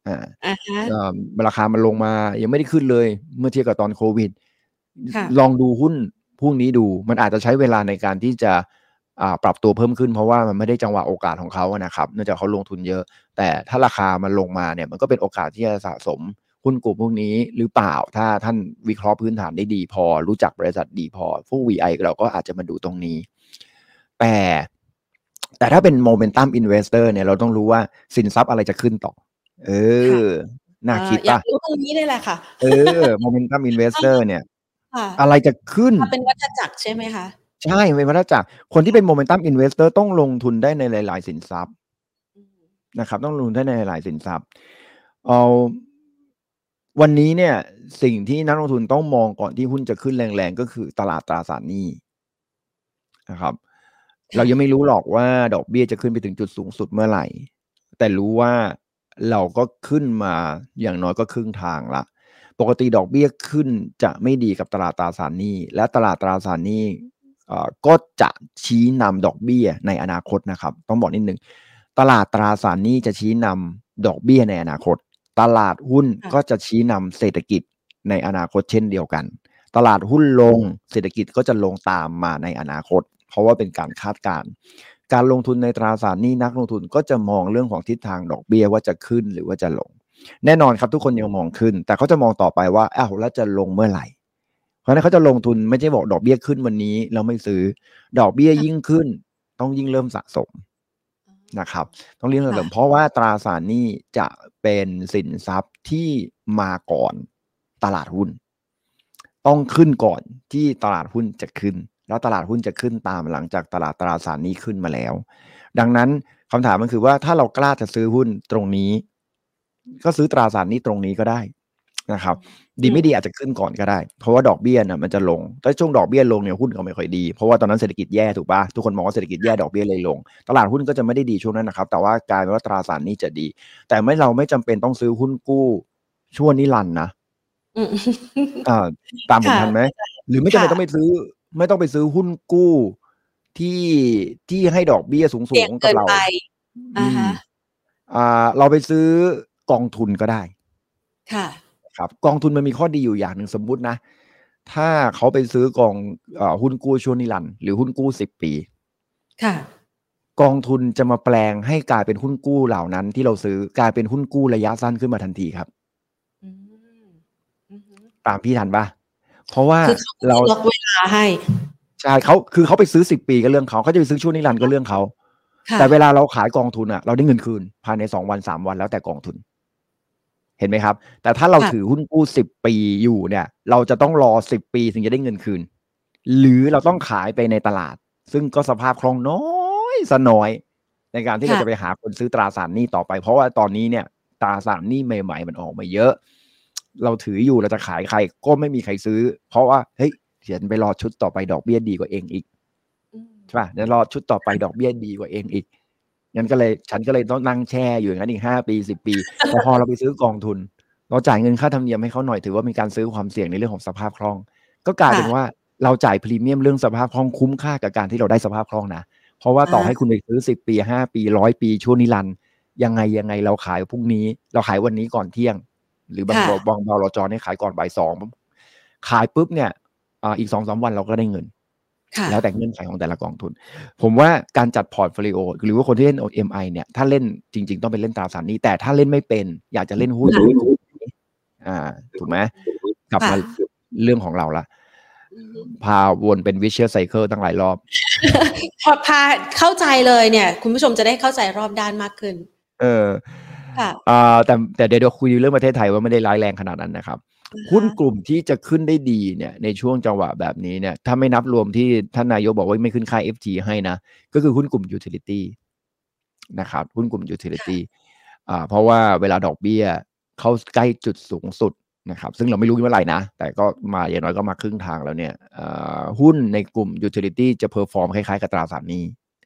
อ่าราคามันลงมายังไม่ได้ขึ้นเลย เมื่อเทียบกับตอนโควิด ลองดูหุ้นพวกนี้ดู มันอาจจะใช้เวลาในการที่จะปรับตัวเพิ่มขึ้นเพราะว่ามันไม่ได้จังหวะโอกาสของเขานะครับ เนื่องจากเขาลงทุนเยอะ แต่ถ้าราคามันลงมาเนี่ย มันก็เป็นโอกาสที่จะสะสม หุ้นกลุ่มพวกนี้หรือเปล่า ถ้าท่านวิเคราะห์พื้นฐานได้ดีพอ รู้จักบริษัทดีพอพวก VI เราก็อาจจะมาดูตรงนี้ แต่แต่ถ้าเป็น momentum investor เนี่ยเราต้องรู้ว่าสินทรัพย์อะไรจะขึ้นต่อ เออ น่าคิดป่ะอยากรู้ตรงนี้ได้แหละค่ะ เออ momentum investor เนี่ยอะไรจะขึ้น เป็นวัฏจักรใช่ไหมคะ ใช่เป็นวัฏจักร คนที่เป็น momentum investor ต้องลงทุนได้ในหลาย ๆ สินทรัพย์นะครับ ต้องลงทุนได้ในหลายสินทรัพย์เอา วันนี้เนี่ยสิ่งที่นักลงทุนต้องมองก่อนที่หุ้นจะขึ้นแรงๆ ก็คือตลาดตราสารหนี้นะครับ เรายังไม่รู้หรอกว่าดอกเบี้ยจะขึ้นไปถึงจุดสูงสุดเมื่อไหร่ แต่รู้ว่าเราก็ขึ้นมาอย่างน้อยก็ครึ่งทางละปกติดอกเบี้ยขึ้นจะไม่ดีกับตลาดตราสารหนี้ และตลาดตราสารหนี้ก็จะชี้นำดอกเบี้ยในอนาคตนะครับ ต้องบอกนิดนึงตลาดตราสารหนี้จะชี้นำดอกเบี้ยในอนาคต ตลาดหุ้นก็จะชี้นำเศรษฐกิจในอนาคตเช่นเดียวกัน ตลาดหุ้นลงเศรษฐกิจก็จะลงตามมาในอนาคต เพราะว่าเป็นการคาดการณ์การลงทุนในตราสารหนี้นักลงทุนก็จะมองเรื่องของทิศทางดอกเบี้ยว่าจะขึ้นหรือว่าจะลง แน่นอนครับทุกคนยังมองขึ้น แต่เขาจะมองต่อไปว่าอ้าวแล้วจะลงเมื่อไหร่ เพราะนั้นเขาจะลงทุนไม่ใช่บอกดอกเบี้ยขึ้นวันนี้เราไม่ซื้อ ดอกเบี้ยยิ่งขึ้น ต้องยิ่งเริ่มสะสม นะครับ ต้องเรียกเสริมเพราะว่าตราสารหนี้จะเป็นสินทรัพย์ที่มาก่อนตลาดหุ้น ต้องขึ้นก่อนที่ตลาดหุ้นจะขึ้น แล้วตลาดหุ้นจะขึ้นตามหลังจากตลาดตราสารหนี้ขึ้นมาแล้ว ดังนั้นคำถามมันคือว่าถ้าเรากล้าจะซื้อหุ้นตรงนี้ ก็ซื้อตราสารนี้ตรงนี้ก็ได้ นะครับ ดีไม่ดีอาจจะขึ้นก่อนก็ได้ เพราะว่าดอกเบี้ยน่ะมันจะลงถ้าช่วงดอกเบี้ยลงเนี่ยหุ้นก็ไม่ค่อยดี เพราะว่าตอนนั้นเศรษฐกิจแย่ถูกปะทุกคนมองว่าเศรษฐกิจแย่ดอกเบี้ยเลยลง ตลาดหุ้นก็จะไม่ได้ดีช่วงนั้นนะครับ แต่ว่ากลายเป็นว่าตราสารนี้จะดี แต่ไม่เราไม่จำเป็นต้องซื้อหุ้นกู้ช่วงนิรันด์นะอ่าตามผมทันไหมหรือไม่จำเป็นต้องไปซื้อ ไม่ต้องไปซื้อหุ้นกู้ที่ที่ให้ดอกเบี้ยสูงสูงกับเราอ่าเราไปซื้อกองทุนก็ได้ ค่ะ ครับกองทุนมันมีข้อดีอยู่อย่างหนึ่งสมมุตินะ ถ้าเขาไปซื้อกองอหุ้นกู้ช่วงนิรันด์หรือหุ้นกู้สิบปี ค่ะ กองทุนจะมาแปลงให้กลายเป็นหุ้นกู้เหล่านั้น ที่เราซื้อกลายเป็นหุ้นกู้ระยะสั้นขึ้นมาทันทีครับตามพี่ทันปะเพราะว่าเราล็อกเวลาให้ใช่เขาคือเขาไปซื้อสิบปีก็เรื่องเขาเขาจะไปซื้อช่วงนิรันด์ก็เรื่องเขาแต่เวลาเราขายกองทุนอะ เราได้เงินคืนภายในสองวันสามวันแล้วแต่กองทุน เห็นไหมครับ แต่ถ้าเราถือหุ้นกู้สิบปีอยู่เนี่ย เราจะต้องรอสิบปีถึงจะได้เงินคืน หรือเราต้องขายไปในตลาด ซึ่งก็สภาพคล่องน้อยสน้อย ในการที่เราจะไปหาคนซื้อตราสารหนี้ต่อไป เพราะว่าตอนนี้เนี่ยตราสารหนี้ใหม่ ๆ มันออกมาเยอะ เราถืออยู่เราจะขายใครก็ไม่มีใครซื้อ เพราะว่าเฮ้ยเขียนไปรอชุดต่อไปดอกเบี้ยดีกว่าเองอีกใช่ป่ะเดี๋ยวรอชุดต่อไปดอกเบี้ยดีกว่าเองอีก งั้นก็เลยฉันก็เลยต้องนั่งแช่อยู่อย่างนั้นอีกห้าปีสิบปีแต่พอเราไปซื้อกองทุน เราจ่ายเงินค่าธรรมเนียมให้เขาหน่อยถือว่ามีการซื้อความเสี่ยงในเรื่องของสภาพคล่อง ก็กลายเป็นว่าเราจ่ายพรีเมียมเรื่องสภาพคล่องคุ้มค่ากับการที่เราได้สภาพคล่องนะเพราะว่าต่อให้คุณไปซื้อสิบปีห้าปีร้อยปีช่วงนิรันด์ยังไงยังไงเราขายพรุ่งนี้ เราขายวันนี้ก่อนเที่ยง หรือบางบางบางรจอเนี่ยขายก่อนบ่ายสองขายปุ๊บเนี่ยอีกสองสาวันเราก็ได้เงิน แล้วแต่เงื่อนไขของแต่ละกองทุน ผมว่าการจัด portfolio หรือว่าคนที่เล่น MI เนี่ยถ้าเล่นจริง ๆ ต้องไปเล่นตราสารหนี้ แต่ถ้าเล่นไม่เป็น อยากจะเล่นหุ้นอ่า ถูกไหมกลับมาเรื่องของเราละพาวนเป็น vicious cycle ตั้งหลายรอบ พอพาเข้าใจเลยเนี่ย คุณผู้ชมจะได้เข้าใจรอบด้านมากขึ้น เออค่ะอ่าแต่แต่เดี๋ยวเราคุยเรื่องประเทศไทยว่าไม่ได้ร้ายแรงขนาดนั้นนะครับ หุ้นกลุ่มที่จะขึ้นได้ดีเนี่ยในช่วงจังหวะแบบนี้เนี่ยถ้าไม่นับรวมที่ท่านนายกบอกว่าไม่ขึ้นค่า FT ให้นะ ก็คือหุ้นกลุ่ม utility นะครับ หุ้นกลุ่ม utility อ่าเพราะว่าเวลาดอกเบี้ยเข้าใกล้จุดสูงสุดนะครับซึ่งเราไม่รู้เมื่อไหร่นะ แต่ก็มาอย่างน้อยก็มาครึ่งทางแล้วเนี่ยอ่าหุ้นในกลุ่ม utility จะ perform คล้ายๆ กับตราสารหนี้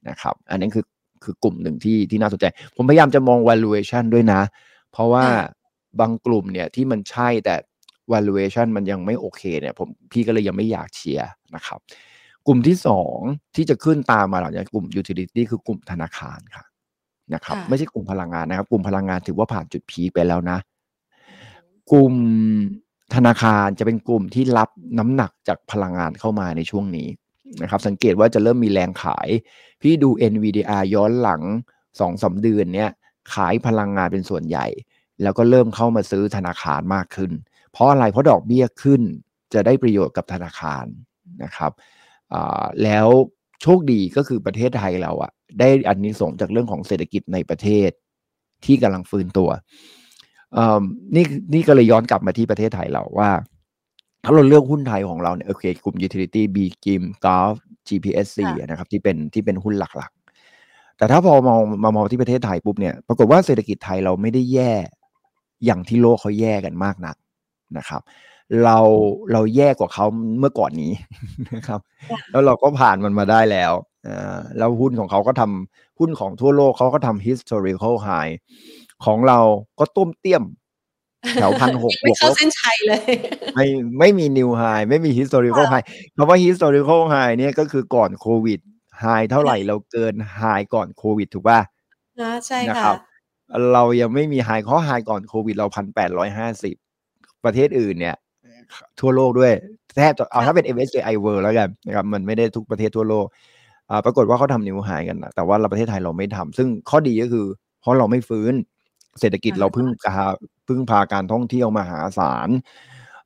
นะครับอันนี้คือคือกลุ่มหนึ่งที่ที่น่าสนใจ ผมพยายามจะมอง valuation ด้วยนะ เพราะว่าบางกลุ่มเนี่ยที่มันใช่แต่ valuation มันยังไม่โอเคเนี่ยผมพี่ก็เลยยังไม่อยากเชียร์นะครับ กลุ่มที่สองที่จะขึ้นตามมาหลังจากกลุ่ม utility คือกลุ่มธนาคารค่ะนะครับค่ะไม่ใช่กลุ่มพลังงานนะครับ กลุ่มพลังงานถือว่าผ่านจุดพีคไปแล้วนะ กลุ่มธนาคารจะเป็นกลุ่มที่รับน้ำหนักจากพลังงานเข้ามาในช่วงนี้นะครับ สังเกตว่าจะเริ่มมีแรงขาย พี่ดู NVDR ย้อนหลังสองสาเดือนเนี่ยขายพลังงานเป็นส่วนใหญ่ แล้วก็เริ่มเข้ามาซื้อธนาคารมากขึ้น เพราะอะไรเพราะดอกเบี้ยขึ้นจะได้ประโยชน์กับธนาคารนะครับอ่าแล้วโชคดีก็คือประเทศไทยเราอะได้อันนี้ส่งส์จากเรื่องของเศรษฐกิจในประเทศที่กำลังฟื้นตัวอ่านี่นี่ก็เลยย้อนกลับมาที่ประเทศไทยเราว่า ถ้าเราเลือกหุ้นไทยของเราเนี่ยโอเคกลุ่ม utility B กิม Golf GPSC ค่ะนะครับที่เป็นที่เป็นหุ้นหลักๆ แต่ถ้าพอมองมามองที่ประเทศไทยปุ๊บเนี่ยปรากฏว่าเศรษฐกิจไทยเราไม่ได้แย่อย่างที่โลกเขาแย่กันมากนัก นะครับ เราเราแย่กว่าเขาเมื่อก่อนนี้นะครับ แล้วเราก็ผ่านมันมาได้แล้วอ่าแล้วหุ้นของเขาก็ทำหุ้นของทั่วโลกเขาก็ทำ historical high ของเราก็ต้มเตี้ยมแถวพันหกไม่บวกเข้าลบเส้นชัยเลย ไม่ไม่มี new high ไม่มี historical ค่ะ high คำว่า historical high เนี่ยก็คือก่อนโควิด high เท่าไหร่เราเกิน high ก่อนโควิดถูกป่ะนะใช่นะค่ะครับเรายังไม่มี high ข้อ high ก่อนโควิดเราพันแปดร้อยห้าสิบ ประเทศอื่นเนี่ย ทั่วโลกด้วยแทบจะเอาถ้าเป็น MSCI World แล้วกันนะครับมันไม่ได้ทุกประเทศทั่วโลกอ่าปรากฏว่าเขาทำนิวไฮกันนะแต่ว่าเราประเทศไทยเราไม่ทำซึ่งข้อดีก็คือ เพราะเราไม่ฟื้นเศรษฐกิจอ่าเราพึ่งพาพึ่งพาการท่องเที่ยวมหาศาล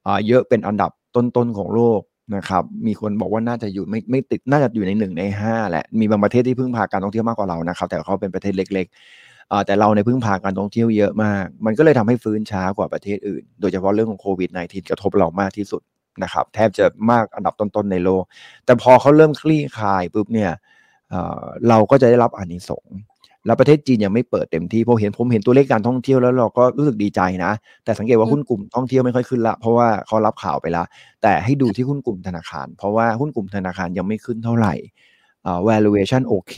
อ่าเยอะเป็นอันดับต้นๆของโลกนะครับ มีคนบอกว่าน่าจะอยู่ไม่ไม่ติดน่าจะอยู่ในหนึ่งในห้าแหละ มีบางประเทศที่พึ่งพาการท่องเที่ยวมากกว่าเรานะครับ แต่เขาเป็นประเทศเล็กๆอ่า แต่เราในยพึ่งพาการท่องเที่ยวเยอะมาก มันก็เลยทำให้ฟื้นช้ากว่าประเทศอื่น โดยเฉพาะเรื่องของโควิด -19 กระทบเรามากที่สุดนะครับ แทบจะมากอันดับต้นๆในโลก แต่พอเขาเริ่มคลี่คลายปุ๊บเนี่ยเอ่อเราก็จะได้รับอานิสงส์แล้วประเทศจีนยังไม่เปิดเต็มที่ผมเห็นผมเห็นตัวเลขการท่องเที่ยวแล้วเราก็รู้สึกดีใจนะ แต่สังเกตว่าอืมหุ้นกลุ่มท่องเที่ยวไม่ค่อยขึ้นละเพราะว่าเขารับข่าวไปละแต่ให้ดูที่หุ้นกลุ่มธนาคาร เพราะว่าหุ้นกลุ่มธนาคารยังไม่ขึ้นเท่าไหร่อ่า valuation โอเค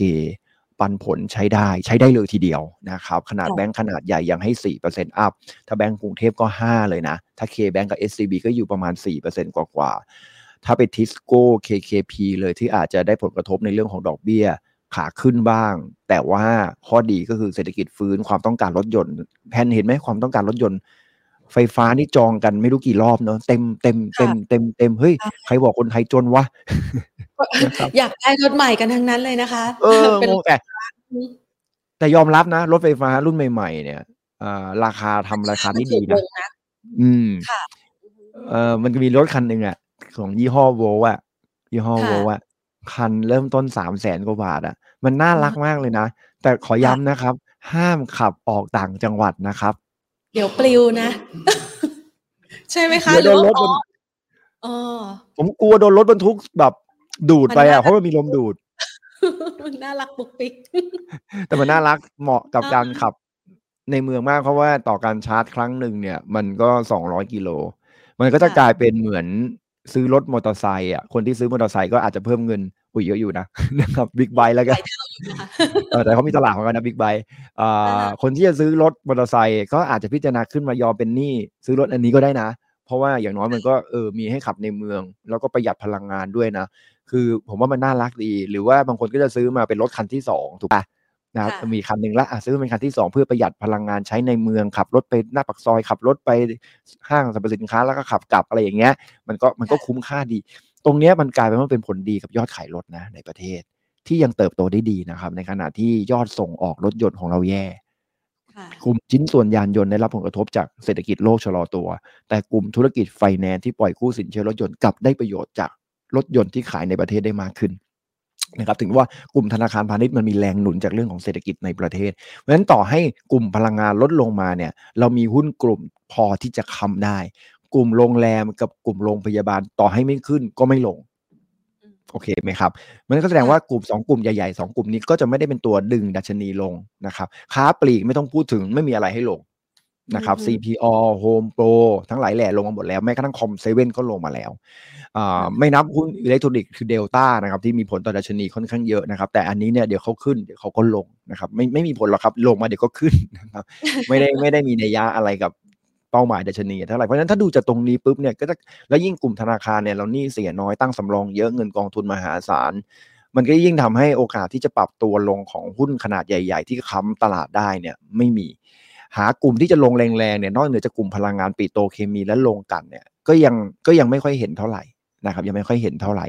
ปันผลใช้ได้ใช้ได้เลยทีเดียวนะครับขนาดค่ะแบงก์ขนาดใหญ่ยังให้4% up ถ้าแบงก์กรุงเทพก็ 5 เลยนะ ถ้า K Bank กับ SCB ก็อยู่ประมาณ 4%กว่ากว่าๆถ้าไปทิสโก้ KKP เลยที่อาจจะได้ผลกระทบในเรื่องของดอกเบี้ยขาขึ้นบ้าง แต่ว่าข้อดีก็คือเศรษฐกิจฟื้นความต้องการรถยนต์แพนเห็นไหมความต้องการรถยนต์ ไฟฟ้านี่จองกันไม่รู้กี่รอบเนอะเต็มเต็มเต็มเต็มเต็มเฮ้ยค่ะใครบอกคนไทยจนวะนะครับอยากได้รถใหม่กันทั้งนั้นเลยนะคะ เออเป็นงงแต่แต่ยอมรับนะ รถไฟฟ้ารุ่นใหม่ๆ เนี่ยอ่าราคาทำราคาได้ดีมันะถูกลงนะอืมค่ะเออมันมีรถคันหนึ่งอะ ของยี่ห้อโวลอะยี่ห้อค่ะโวลอะคันเริ่มต้นสามแสนกว่าบาทอะมันน่ารักมากเลยนะ แต่ขอย้ำนะครับ ห้ามขับออกต่างจังหวัดนะครับ เดี๋ยวปลิวนะ ใช่ไหมคะเดี๋ยวหรือโดนรถว่าบนอ๋อผมกลัวโดนรถบรรทุกแบบดูดไปมันน่าอะเพราะมันมีลมดูดมันน่ารักปุกปิกแต่มันน่ารักเหมาะกับอ่าการขับในเมืองมากเพราะว่าต่อการชาร์จครั้งหนึ่งเนี่ย มันก็สองร้อยกิโล มันก็จะกลายเป็นเหมือนซื้อรถมอเตอร์ไซค์อะคนที่ซื้อมอเตอร์ไซค์ก็อาจจะเพิ่มเงิน อุ้ยเยอะอยู่นะนะครับบิ๊กไบค์แล้วกันหลายเท่าอยู่นะคะเออแต่เขามีตลาดของกันนะบิ๊กไบค์อ่าอ่าคนที่จะซื้อรถมอเตอร์ไซค์ก็อาจจะพิจารณาขึ้นมายอมเป็นหนี้ซื้อรถอันนี้ก็ได้นะ เพราะว่าอย่างน้อยมันก็เออมีให้ขับในเมือง แล้วก็ประหยัดพลังงานด้วยนะ คือผมว่ามันน่ารักดี หรือว่าบางคนก็จะซื้อมาเป็นรถคันที่สองถูกปะนะครับค่ะมีคันหนึ่งละอะซื้อเป็นคันที่สองเพื่อประหยัดพลังงานใช้ในเมืองขับรถไปหน้าปากซอยขับรถไปห้างสรรพสินค้าแล้วก็ขับกลับอะไรอย่างเงี้ย มันก็มันก็คุ้มค่าดี ตรงเนี้ยมันกลายเป็นว่าเป็นผลดีกับยอดขายรถนะในประเทศที่ยังเติบโตได้ดีนะครับ ในขณะที่ยอดส่งออกรถยนต์ของเราแย่กลุ่มชิ้นส่วนยานยนต์ได้รับผลกระทบจากเศรษฐกิจโลกชะลอตัว แต่กลุ่มธุรกิจไฟแนนซ์ที่ปล่อยกู้สินเชื่อรถยนต์กลับได้ประโยชน์จากรถยนต์ที่ขายในประเทศได้มากขึ้นนะครับถึงว่ากลุ่มธนาคารพาณิชย์มันมีแรงหนุนจากเรื่องของเศรษฐกิจในประเทศ เพราะฉะนั้นต่อให้กลุ่มพลังงานลดลงมาเนี่ย เรามีหุ้นกลุ่มพอที่จะค้าได้ กลุ่มโรงแรมกับกลุ่มโรงพยาบาลต่อให้ไม่ขึ้นก็ไม่ลง โอเคไหมครับ มันก็แสดงว่ากลุ่ม 2 กลุ่มใหญ่ๆ2กลุ่มนี้ก็จะไม่ได้เป็นตัวดึงดัชนีลงนะครับ ค้าปลีกไม่ต้องพูดถึงไม่มีอะไรให้ลงนะครับ CPO Home Pro ทั้งหลายแหล่ลงมาหมดแล้วแม้กระทั่งคอมเซเว่นก็ลงมาแล้ว ไม่นับหุ้นอิเล็กทรอนิกส์คือเดลต้านะครับที่มีผลต่อดัชนีค่อนข้างเยอะนะครับ แต่อันนี้เนี่ยเดี๋ยวเขาขึ้นเดี๋ยวเขาก็ลงนะครับไม่ไม่มีผลหรอกครับลงมาเดี๋ยวก็ขึ้นนะครับไม่ได้ไม่ได้มีนัยยะอะไรกับ เป้าหมายดัชนีเท่าไหร่เพราะฉะนั้นถ้าดูจากตรงนี้ปุ๊บเนี่ยก็จะแล้วยิ่งกลุ่มธนาคารเนี่ยเราหนี่เสียน้อยตั้งสำรองเยอะเงินกองทุนมหาศาลมันก็ยิ่งทำให้โอกาสที่จะปรับตัวลงของหุ้นขนาดใหญ่ ๆ ที่ค้ำตลาดได้เนี่ยไม่มี หากลุ่มที่จะลงแรงๆเนี่ยนอกเหนือจากกลุ่มพลังงานปิโตรเคมีและลงกันเนี่ยก็ยังก็ยังไม่ค่อยเห็นเท่าไหร่นะครับยังไม่ค่อยเห็นเท่าไหร่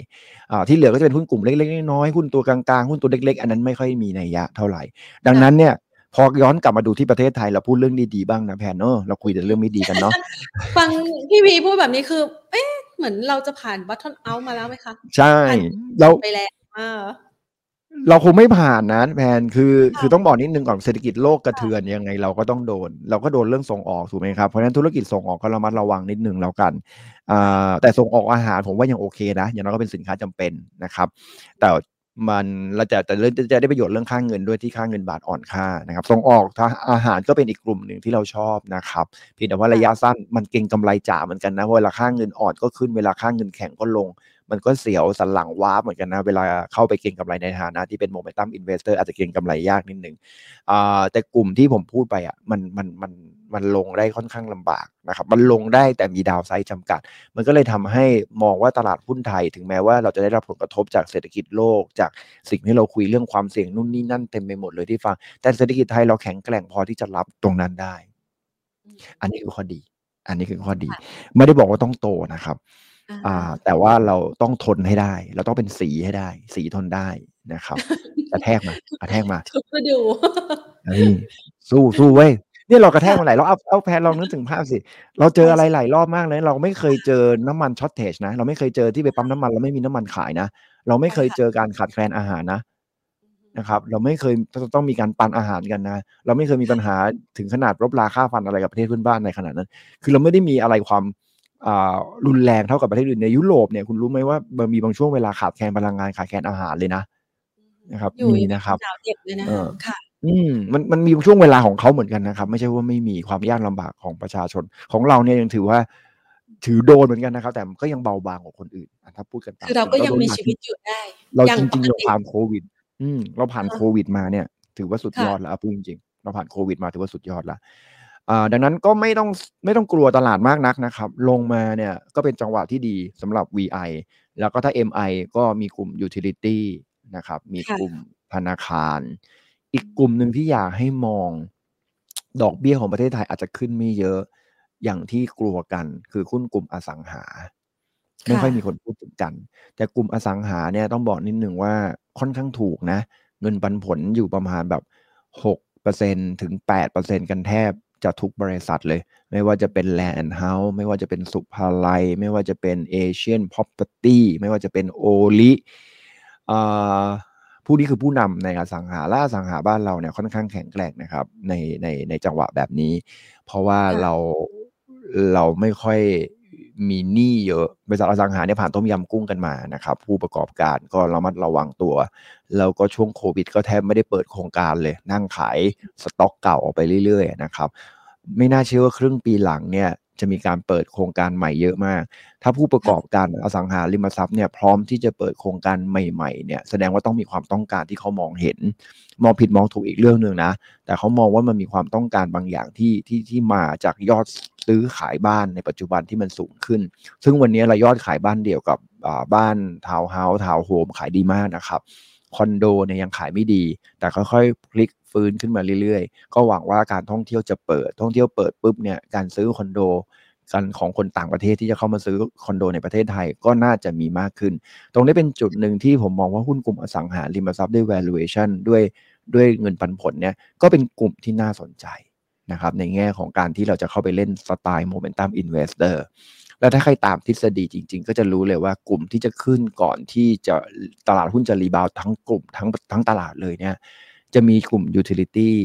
ที่เหลือก็จะเป็นหุ้นกลุ่มเล็กๆน้อยๆหุ้นตัวกลางๆหุ้นตัวเล็ก ๆ อันนั้นไม่ค่อยมีนัยยะเท่าไหร่ ดังนั้นเนี่ย พอย้อนกลับมาดูที่ประเทศไทยเราพูดเรื่องดีๆบ้างนะแพนเนอะเราคุยแต่เรื่องไม่ดีกันเนาะฟังพี่พีพูดแบบนี้คือ เอ๊ะเหมือนเราจะผ่านบัตทอนเอามาแล้วไหมคะใช่เราไปแล้วเราคงไม่ผ่านนะแพนคือ คือต้องบอกนิดนึงก่อนเศรษฐกิจโลกกระเทือนยังไงเราก็ต้องโดน เราก็โดนเรื่องส่งออกถูกไหมครับเพราะฉะนั้นธุรกิจส่งออกก็ระมัดระวังนิดนึงแล้วกันแต่ส่งออกอาหารผมว่ายังโอเคนะอย่างน้อยก็เป็นสินค้าจำเป็นนะครับ แต่ มันเราจะแต่จะได้ประโยชน์เรื่องค่างเงินด้วยที่ค่างเงินบาทอ่อนค่านะครับส่งออกอาหารก็เป็นอีกกลุ่มหนึ่งที่เราชอบนะครับเพียงแต่ว่าระยะสั้นมันเก็งกำไรจ๋าเหมือนกันนะเวลาค่าเงินอ่อนก็ขึ้นเวลาค่าเงินแข็งก็ลง มันก็เสียวสันหลังวาบเหมือนกันนะเวลาเข้าไปเก็งกำไรในฐานะที่เป็น momentum investor อาจจะเก็งกำไรยากนิดหนึ่งแต่กลุ่มที่ผมพูดไปอะมันมันมัน มันลงได้ค่อนข้างลำบากนะครับ มันลงได้แต่มีดาวไซด์จำกัด มันก็เลยทำให้มองว่าตลาดหุ้นไทย ถึงแม้ว่าเราจะได้รับผลกระทบจากเศรษฐกิจโลก จากสิ่งที่เราคุยเรื่องความเสี่ยงนู่นนี่นั่นเต็มไปหมดเลยที่ฟัง แต่เศรษฐกิจไทยเราแข็งแกร่งพอที่จะรับตรงนั้นได้ อันนี้คือข้อดี อันนี้คือข้อดี ไม่ได้บอกว่าต้องโตนะครับอ่าแต่ว่าเราต้องทนให้ได้ เราต้องเป็นสีให้ได้ สีทนได้นะครับกระแทกมากระแทกมาทุกฤดูสู้สู้เว้ย เนี่ยเรากระแทกมาหลายรอบเอาเอาแพนลองนึกถึงภาพสิ เราเจออะไรหลายรอบมากเลย เราไม่เคยเจอน้ำมัน shortage นะ เราไม่เคยเจอที่ไปปั๊มน้ำมันเราไม่มีน้ำมันขายนะ เราไม่เคยเจอการขาดแคลนอาหารนะนะครับ เราไม่เคยต้องมีการปันอาหารกันนะ เราไม่เคยมีปัญหาถึงขนาดรบราฆ่าฟันอะไรกับประเทศเพื่อนบ้านในขนาดนั้น คือเราไม่ได้มีอะไรความรุนแรงเท่ากับประเทศอื่นในยุโรปเนี่ยคุณรู้ไหมว่ามันมีบางช่วงเวลาขาดแคลนพลังงานขาดแคลนอาหารเลยนะนะครับมีนะครับค่ะ อืมมันมันมีช่วงเวลาของเขาเหมือนกันนะครับ ไม่ใช่ว่าไม่มีความยากลำบากของประชาชน ของเราเนี่ยยังถือว่า ถือโดนเหมือนกันนะครับ แต่ก็ยังเบาบางกว่าคนอื่นถ้าพูดกันตามคือเราก็ยังมีชีวิตอยู่ได้ เราจริงๆเราผ่านโควิด อืมเราผ่านโควิดมาเนี่ย ถือว่าสุดยอดแล้วพูดจริงๆเราผ่านโควิดมาถือว่าสุดยอดแล้วอ่าดังนั้นก็ไม่ต้องไม่ต้องกลัวตลาดมากนักนะครับ ลงมาเนี่ยก็เป็นจังหวะที่ดีสำหรับ VI แล้วก็ถ้า MI ก็มีกลุ่ม Utility นะครับ มีกลุ่มธนาคาร อีกกลุ่มหนึ่งที่อยากให้มอง ดอกเบี้ยของประเทศไทยอาจจะขึ้นไม่เยอะอย่างที่กลัวกัน คือหุ้นกลุ่มอสังหา ไม่ค่อยมีคนพูดถึงกัน แต่กลุ่มอสังหาเนี่ยต้องบอกนิดหนึ่งว่าค่อนข้างถูกนะ เงินปันผลอยู่ประมาณแบบหกเปอร์เซ็นถึงแปดเปอร์เซ็นกันแทบจะทุกบริษัทเลย ไม่ว่าจะเป็น Land House ไม่ว่าจะเป็นสุภาลัย ไม่ว่าจะเป็น Asian Property ไม่ว่าจะเป็นโอลิอ่า ผู้นี้คือผู้นำในอสังหาและอสังหาบ้านเราเนี่ยค่อนข้างแข็งแกร่งนะครับ ในในในจังหวะแบบนี้ เพราะว่าเราเราไม่ค่อยมีหนี้เยอะบริษัทอสังหาเนี่ยผ่านต้มยำกุ้งกันมานะครับ ผู้ประกอบการก็ระมัดระวังตัว แล้วก็ช่วงโควิด ก็แทบไม่ได้เปิดโครงการเลย นั่งขายสต็อกเก่าออกไปเรื่อยๆนะครับ ไม่น่าเชื่อว่าครึ่งปีหลังเนี่ย จะมีการเปิดโครงการใหม่เยอะมาก ถ้าผู้ประกอบการอสังหาริมทรัพย์เนี่ยพร้อมที่จะเปิดโครงการใหม่ๆเนี่ยแสดงว่าต้องมีความต้องการที่เขามองเห็น มองผิดมองถูกอีกเรื่องหนึ่งนะ แต่เขามองว่ามันมีความต้องการบางอย่างที่ที่ที่มาจากยอดซื้อขายบ้านในปัจจุบันที่มันสูงขึ้น ซึ่งวันนี้เรายอดขายบ้านเดี่ยวกับบ้านทาวน์เฮาส์ทาวน์โฮมขายดีมากนะครับ คอนโดเนี่ยยังขายไม่ดี แต่ค่อยๆพลิกฟื้นขึ้นมาเรื่อยๆ ก็หวังว่าการท่องเที่ยวจะเปิด ท่องเที่ยวเปิดปุ๊บเนี่ยการซื้อคอนโดกันของคนต่างประเทศที่จะเข้ามาซื้อคอนโดในประเทศไทยก็น่าจะมีมากขึ้น ตรงนี้เป็นจุดหนึ่งที่ผมมองว่าหุ้นกลุ่มอสังหาริมทรัพย์ด้วย valuation ด้วยด้วยเงินปันผลเนี่ยก็เป็นกลุ่มที่น่าสนใจนะครับในแง่ของการที่เราจะเข้าไปเล่นสไตล์ momentum investor แล้วถ้าใครตามทฤษฎีจริง ๆ ก็จะรู้เลยว่ากลุ่มที่จะขึ้นก่อนที่จะตลาดหุ้นจะ rebound ทั้งกลุ่มทั้งทั้งตลาดเลยเนี่ย จะมีกลุ่ม utility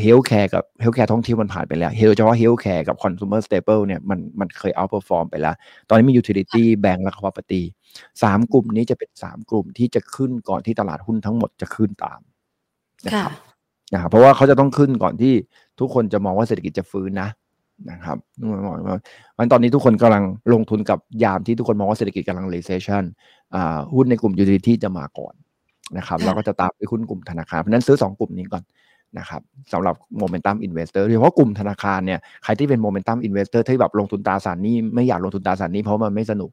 healthcare กับ healthcare ท่องเที่ยวมันผ่านไปแล้วเฮลเฉพาะเฮลท์แคร์กับคอน sumer staple เนี่ยมันมันเคย outperform ไปแล้ว ตอนนี้มี utility แบงก์และ property สามกลุ่มนี้จะเป็นสามกลุ่มที่จะขึ้นก่อนที่ตลาดหุ้นทั้งหมดจะขึ้นตามนะครับนะครับเพราะว่าเขาจะต้องขึ้นก่อนที่ทุกคนจะมองว่าเศรษฐกิจจะฟื้นนะ นะครับมันตอนนี้ทุกคนกำลังลงทุนกับยามที่ทุกคนมองว่าเศรษฐกิจกำลัง recession หุ้นในกลุ่ม utility จะมาก่อนนะครับเราก็จะตามไปหุ้นกลุ่มธนาคาร เพราะนั้นซื้อ 2 กลุ่มนี้ก่อนนะครับสำหรับ momentum investor โดยเฉพาะกลุ่มธนาคารเนี่ยใครที่เป็น momentum investor ที่แบบลงทุนตราสารหนี้ไม่อยากลงทุนตราสารหนี้เพราะมันไม่สนุก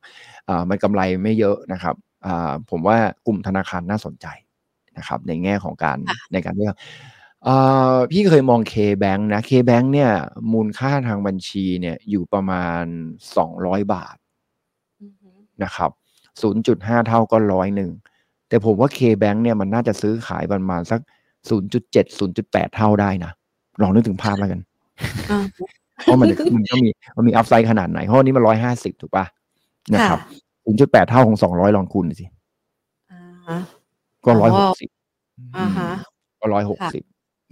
อ่ามันกำไรไม่เยอะนะครับอ่าผมว่ากลุ่มธนาคารน่าสนใจนะครับในแง่ของการในการเลือก พี่เคยมอง K-Bank นะ K-Bank เนี่ยมูลค่าทางบัญชีเนี่ยอยู่ประมาณ 200 บาทนะครับ 0.5 เท่าก็ร้อยหนึ่ง แต่ผมว่า K-Bank เนี่ยมันน่าจะซื้อขายประมาณสัก 0.7 0.8 เท่าได้นะ ลองนึกถึงภาพแล้วกัน เพราะมันมันก็มีมันมีอัพไซด์ขนาดไหนเพราะนี้มันร้อยห้าสิบถูกปะนะครับ 0.8 เท่าของ 200 ลองคูณสิก็ร้อยหกสิบก็ร้อยหกสิบ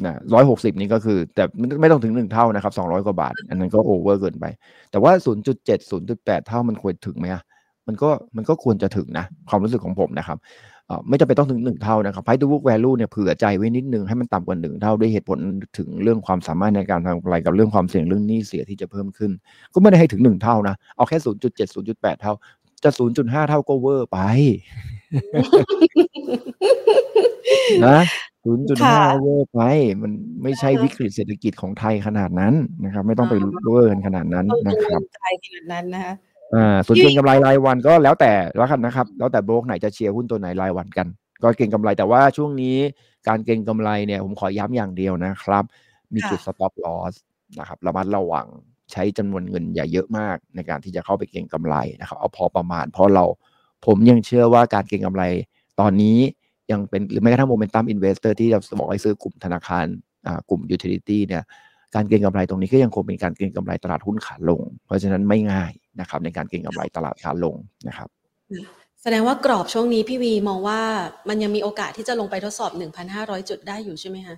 นะร้อยหกสิบนี่ก็คือ แต่ไม่ต้องถึงหนึ่งเท่านะครับสองร้อยกว่าบาท อันนั้นก็โอเวอร์เกินไป แต่ว่าศูนย์จุดเจ็ดศูนย์จุดแปดเท่ามันควรถึงไหมอะมันก็มันก็ควรจะถึงนะ ความรู้สึกของผมนะครับไม่จำเป็นต้องถึงหนึ่งเท่านะครับไพ r ู to book value เนี่ยเผื่อใจไว้นิดนึงให้มันต่ำกว่าหนึ่งเท่าด้วยเหตุผลถึงเรื่องความสามารถในการทำอะไรกับเรื่องความเสี่ยงเรื่องหนี้เสียที่จะเพิ่มขึ้น ก็ไม่ได้ให้ถึงหนึ่งเท่านะ เอาแค่ศูนย์จุดเจ็ดศูนย์จุดแปดเท่า จะศูนย์จุดห้าเท่าก็เวอร์ไป นะศูนย์จุดห้าเวอร์ไปมันไม่ใช่วิกฤตเศรษฐกิจของไทยขนาดนั้นนะครับ ไม่ต้องไปเวอร์ขนาดนั้นนะครับไทยขนาดนั้นนะคะอ่าส่วนเก็งกำไรรายวันก็แล้วแต่แล้วกันนะครับ แล้วแต่โบรกไหนจะเชียร์หุ้นตัวไหนรายวันกัน ก็เก่งกำไรแต่ว่าช่วงนี้การเก่งกำไรเนี่ยผมขอย้ำอย่างเดียวนะครับ มีจุด stop loss นะครับระมัดระวังใช้จำนวนเงินอย่าเยอะมากในการที่จะเข้าไปเก่งกำไรนะครับ เอาพอประมาณ เพราะเราผมยังเชื่อว่าการเก่งกำไรตอนนี้ ยังเป็นหรือแม้กระทั่ง momentum investor ที่เราบอกให้ซื้อกลุ่มธนาคารกลุ่ม utility เนี่ยการเก็งกำไรตรงนี้ก็ยังคงเป็นการเก็งกำไรตลาดหุ้นขาลง เพราะฉะนั้นไม่ง่ายนะครับในการเก็งกำไรตลาดขาลงนะครับแสดงว่ากรอบช่วงนี้พี่วีมองว่ามันยังมีโอกาสที่จะลงไปทดสอบ 1,500 จุดได้อยู่ใช่ไหมคะ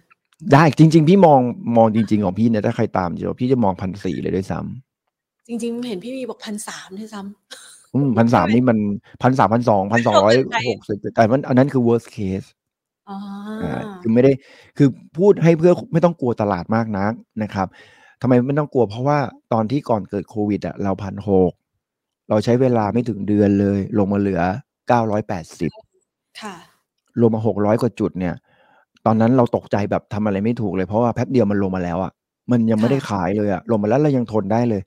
ได้จริง ๆ พี่มองมองจริง ๆ ของพี่เนี่ยถ้าใครตามเดี๋ยวพี่จะมองพันสี่เลยด้วยซ้ำจริง ๆ เห็นพี่วีบอกพันสามด้วยซ้ำอืม พันสามนี่มันพันสามพันสองพันสองร้อยหกสิบแต่มันอันนั้นคือ worst case อ่าคือไม่ได้คือพูดให้เพื่อไม่ต้องกลัวตลาดมากนักนะครับทำไมไม่ต้องกลัวเพราะว่าตอนที่ก่อนเกิดโควิดอะเราพันหกเราใช้เวลาไม่ถึงเดือนเลย ลงมาเหลือเก้าร้อยแปดสิบค่ะลงมาหกร้อยกว่าจุดเนี่ย ตอนนั้นเราตกใจแบบทำอะไรไม่ถูกเลยเพราะว่าแป๊บเดียวมันลงมาแล้วอะมันยังไม่ได้ขายเลยอะลงมาแล้วเรายังทนได้เลย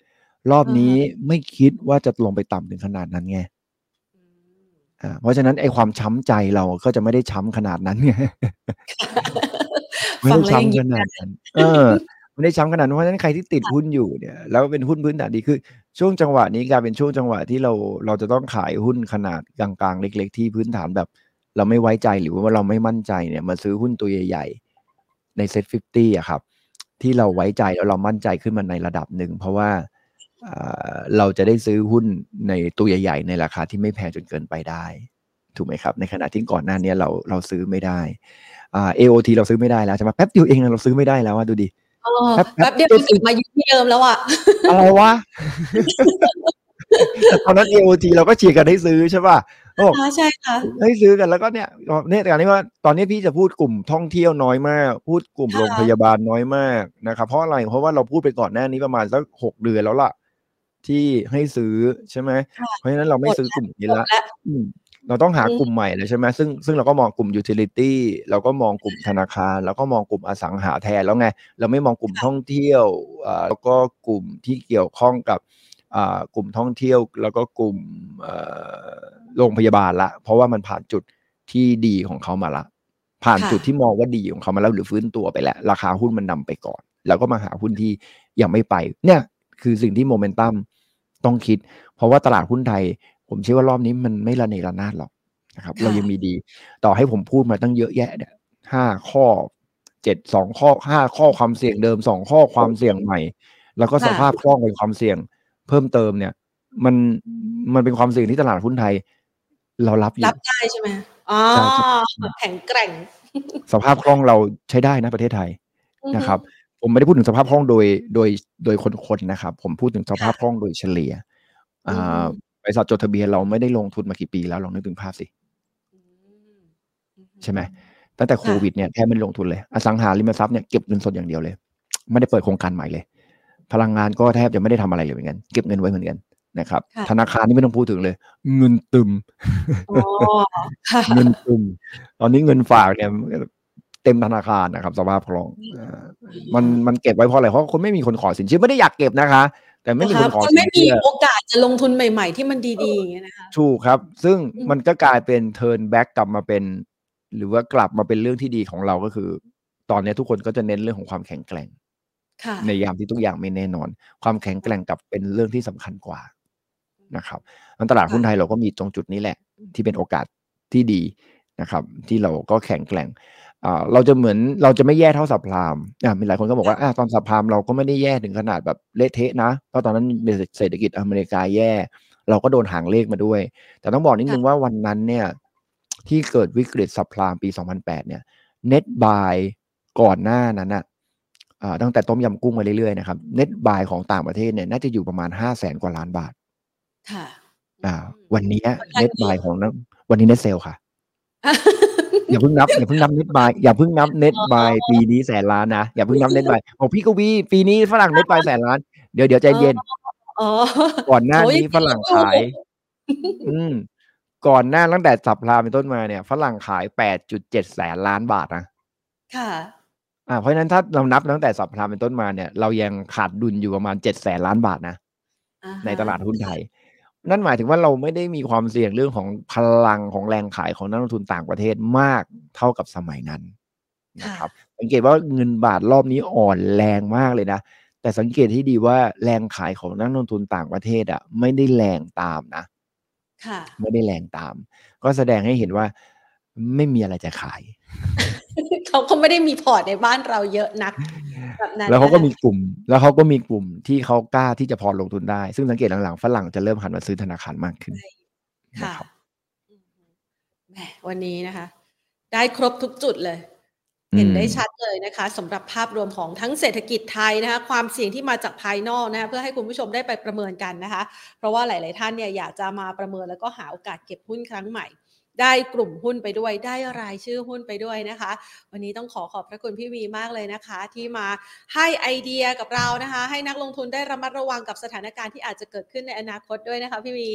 รอบนี้ไม่คิดว่าจะลงไปต่ำถึงขนาดนั้นไงเพราะฉะนั้นไอ้ความช้ำใจเราก็จะไม่ได้ช้ำขนาดนั้นไงไม่ได้ช้ำขนาดนั้นเออไม่ได้ช้ำขนาดนั้นเพราะฉะนั้นใครที่ติดหุ้นอยู่เนี่ยแล้วเป็นหุ้นพื้นฐานดีคือ ช่วงจังหวะนี้กลายเป็นช่วงจังหวะที่เราเราจะต้องขายหุ้นขนาดกลางๆ เล็ก ๆ ที่พื้นฐานแบบ เราไม่ไว้ใจหรือว่าเราไม่มั่นใจเนี่ยมาซื้อหุ้นตัวใหญ่ๆใน SET Fifty อะครับ ที่เราไว้ใจแล้วเรามั่นใจขึ้นมาในระดับหนึ่งเพราะว่า เราจะได้ซื้อหุ้นในตัวใหญ่ ๆ ในราคาที่ไม่แพงจนเกินไปได้ ถูกไหมครับ ในขณะที่ก่อนหน้านี้เราเราซื้อไม่ได้อ่า AOT เราซื้อไม่ได้แล้วใช่ไหมแป๊บเดียวเองเราซื้อไม่ได้แล้วว่าดูดิแป๊บเดียวกลับมาอยู่ที่เดิมแล้วอะอะไรวะตอนนั้น AOT เราก็เชียร์กันให้ซื้อใช่ป่ะใช่ค่ะให้ซื้อกันแล้วก็เนี่ยเนี่ยแต่นี้ว่าตอนนี้พี่จะพูดกลุ่มท่องเที่ยวน้อยมาก พูดกลุ่มโรงพยาบาลน้อยมากนะครับเพราะอะไรเพราะว่าเราพูดไปก่อนหน้านี้ประมาณสักหกเดือนแล้วล่ะ ที่ให้ซื้อใช่ไหมเพราะฉะนั้นเราไม่ซื้อกลุ่มนี้ละเราต้องหากลุ่มใหม่เลยใช่ไหมซึ่งซึ่งเราก็มองกลุ่มยูทิลิตี้เราก็มองกลุ่มธนาคารแล้วก็มองกลุ่มอสังหาแทนแล้วไง เราไม่มองกลุ่มท่องเที่ยวอ่าแล้วก็กลุ่มที่เกี่ยวข้องกับอ่ากลุ่มท่องเที่ยว แล้วก็กลุ่มโรงพยาบาลละ เพราะว่ามันผ่านจุดที่ดีของเขามาละ ผ่านจุดที่มองว่าดีของเขามาแล้วหรือฟื้นตัวไปแล้ว ราคาหุ้นมันนำไปก่อน แล้วก็มาหาหุ้นที่ยังไม่ไป เนี่ยคือสิ่งที่โมเมนตัม ต้องคิด เพราะว่าตลาดหุ้นไทย ผมเชื่อว่ารอบนี้มันไม่ระเนระนาดหรอกนะครับ เรายังมีดี ต่อให้ผมพูดมาตั้งเยอะแยะเนี่ยห้าข้อเจ็ดสองข้อห้าข้อความเสี่ยงเดิมสองข้อความเสี่ยงใหม่ แล้วก็สภาพคล่องเป็นความเสี่ยง เพิ่มเติมเนี่ย มันมันเป็นความเสี่ยงที่ตลาดหุ้นไทย เรารับอยู่รับได้ใช่ไหมอ๋อแข็งแกร่ง สภาพคล่องเราใช้ได้นะประเทศไทยนะครับ ผมไม่ได้พูดถึงสภาพคล่องโดยโดยโดยคนๆนะครับ ผมพูดถึงสภาพคล่องโดยเฉลี่ยอ่าบริษัทจดทะเบียนเราไม่ได้ลงทุนมากี่ปีแล้วลองนึกถึงภาพสิใช่ไหมตั้งแต่โควิดเนี่ยแทบไม่ลงทุนเลย อสังหาริมทรัพย์เนี่ยเก็บเงินสดอย่างเดียวเลย ไม่ได้เปิดโครงการใหม่เลย พลังงานก็แทบจะไม่ได้ทำอะไรเลยเหมือนกันเก็บเงินไว้เหมือนกันนะครับ ธนาคารนี่ไม่ต้องพูดถึงเลย เงินตึมเงินตึม ตอนนี้เงินฝากเนี่ย เต็มธนาคารนะครับ สภาพคล่องมันมันเก็บไว้เพราะอะไรเพราะคนไม่มีคนขอสินเชื่อไม่ได้อยากเก็บนะคะ แต่ไม่มีคนขอสินเชื่อไม่มีโอกาสจะลงทุนใหม่ ๆ ที่มันดีๆอย่างเงี้ยนะคะถูกครับ ซึ่งมันก็กลายเป็นเทิร์นแบ็กกลับมาเป็น หรือว่ากลับมาเป็นเรื่องที่ดีของเราก็คือ ตอนนี้ทุกคนก็จะเน้นเรื่องของความแข็งแกร่งในยามที่ทุกอย่างไม่แน่นอน ความแข็งแกร่งกับเป็นเรื่องที่สำคัญกว่านะครับอันตลาดหุ้นไทยเราก็มีตรงจุดนี้แหละ ที่เป็นโอกาสที่ดีนะครับ ที่เราก็แข็งแกร่ง เราจะเหมือนเราจะไม่แย่เท่าสับพรามมีหลายคนก็บอกว่าตอนสับพรามเราก็ไม่ได้แย่ถึงขนาดแบบเละเทะนะเพราะตอนนั้นเศรษฐกิจอเมริกาแย่ เราก็โดนหางเลขมาด้วย แต่ต้องบอกนิดนึงว่าวันนั้นเนี่ย ที่เกิดวิกฤต subprime ปี 2008 เนี่ย net buy ก่อนหน้านั้นนะตั้งแต่ต้มยำกุ้งมาเรื่อยๆนะครับ net buy ของต่างประเทศเนี่ยน่าจะอยู่ประมาณห้าแสนกว่าล้านบาท ค่ะ อ่า วันนี้ net buy ของนั้นวันนี้ net sell ค่ะ อย่าเพิ่งนับอย่าเพิ่งนับ net buy อย่าเพิ่งนับ net buy ปีนี้แสนล้านนะอย่าเพิ่งนับ net buy บอกพี่กวีปีนี้ฝรั่ง net buy แสนล้านเดี๋ยวเดี๋ยวใจเย็นก่อนหน้านี้ฝรั่งขาย อืมก่อนหน้าตั้งแต่สับพลาเป็นต้นมาเนี่ยฝรั่งขายแปดจุดเจ็ดแสนล้านบาทนะค่ะ อ่าเพราะฉะนั้นถ้าเรานับตั้งแต่สับพลาเป็นต้นมาเนี่ย เรายังขาดดุลอยู่ประมาณเจ็ดแสนล้านบาทนะในตลาดหุ้นไทย นั่นหมายถึงว่าเราไม่ได้มีความเสี่ยงเรื่องของพลังของแรงขายของนักลงทุนต่างประเทศมากเท่ากับสมัยนั้นนะครับ สังเกตว่าเงินบาทรอบนี้อ่อนแรงมากเลยนะ แต่สังเกตที่ดีว่าแรงขายของนักลงทุนต่างประเทศอะ ไม่ได้แรงตามนะไม่ได้แรงตาม ก็แสดงให้เห็นว่าไม่มีอะไรจะขาย เขาก็ไม่ได้มีพอร์ตในบ้านเราเยอะนัก แบบนั้นแล้วเขาก็มีกลุ่ม แล้วเขาก็มีกลุ่มที่เขากล้าที่จะพอลงทุนได้ ซึ่งสังเกตหลังๆฝรั่งจะเริ่มหันมาซื้อธนาคารมากขึ้นค่ะแหมวันนี้นะคะ ได้ครบทุกจุดเลย เห็นได้ชัดเลยนะคะสำหรับภาพรวมของทั้งเศรษฐกิจไทยนะคะ ความเสี่ยงที่มาจากภายนอกนะคะเพื่อให้คุณผู้ชมได้ไปประเมินกันนะคะ เพราะว่าหลาย ๆ ท่านเนี่ยอยากจะมาประเมินแล้วก็หาโอกาสเก็บหุ้นครั้งใหม่ ได้กลุ่มหุ้นไปด้วย ได้รายชื่อหุ้นไปด้วยนะคะ วันนี้ต้องขอขอบพระคุณพี่วีมากเลยนะคะ ที่มาให้ไอเดียกับเรานะคะ ให้นักลงทุนได้ระมัดระวังกับสถานการณ์ที่อาจจะเกิดขึ้นในอนาคตด้วยนะคะพี่วี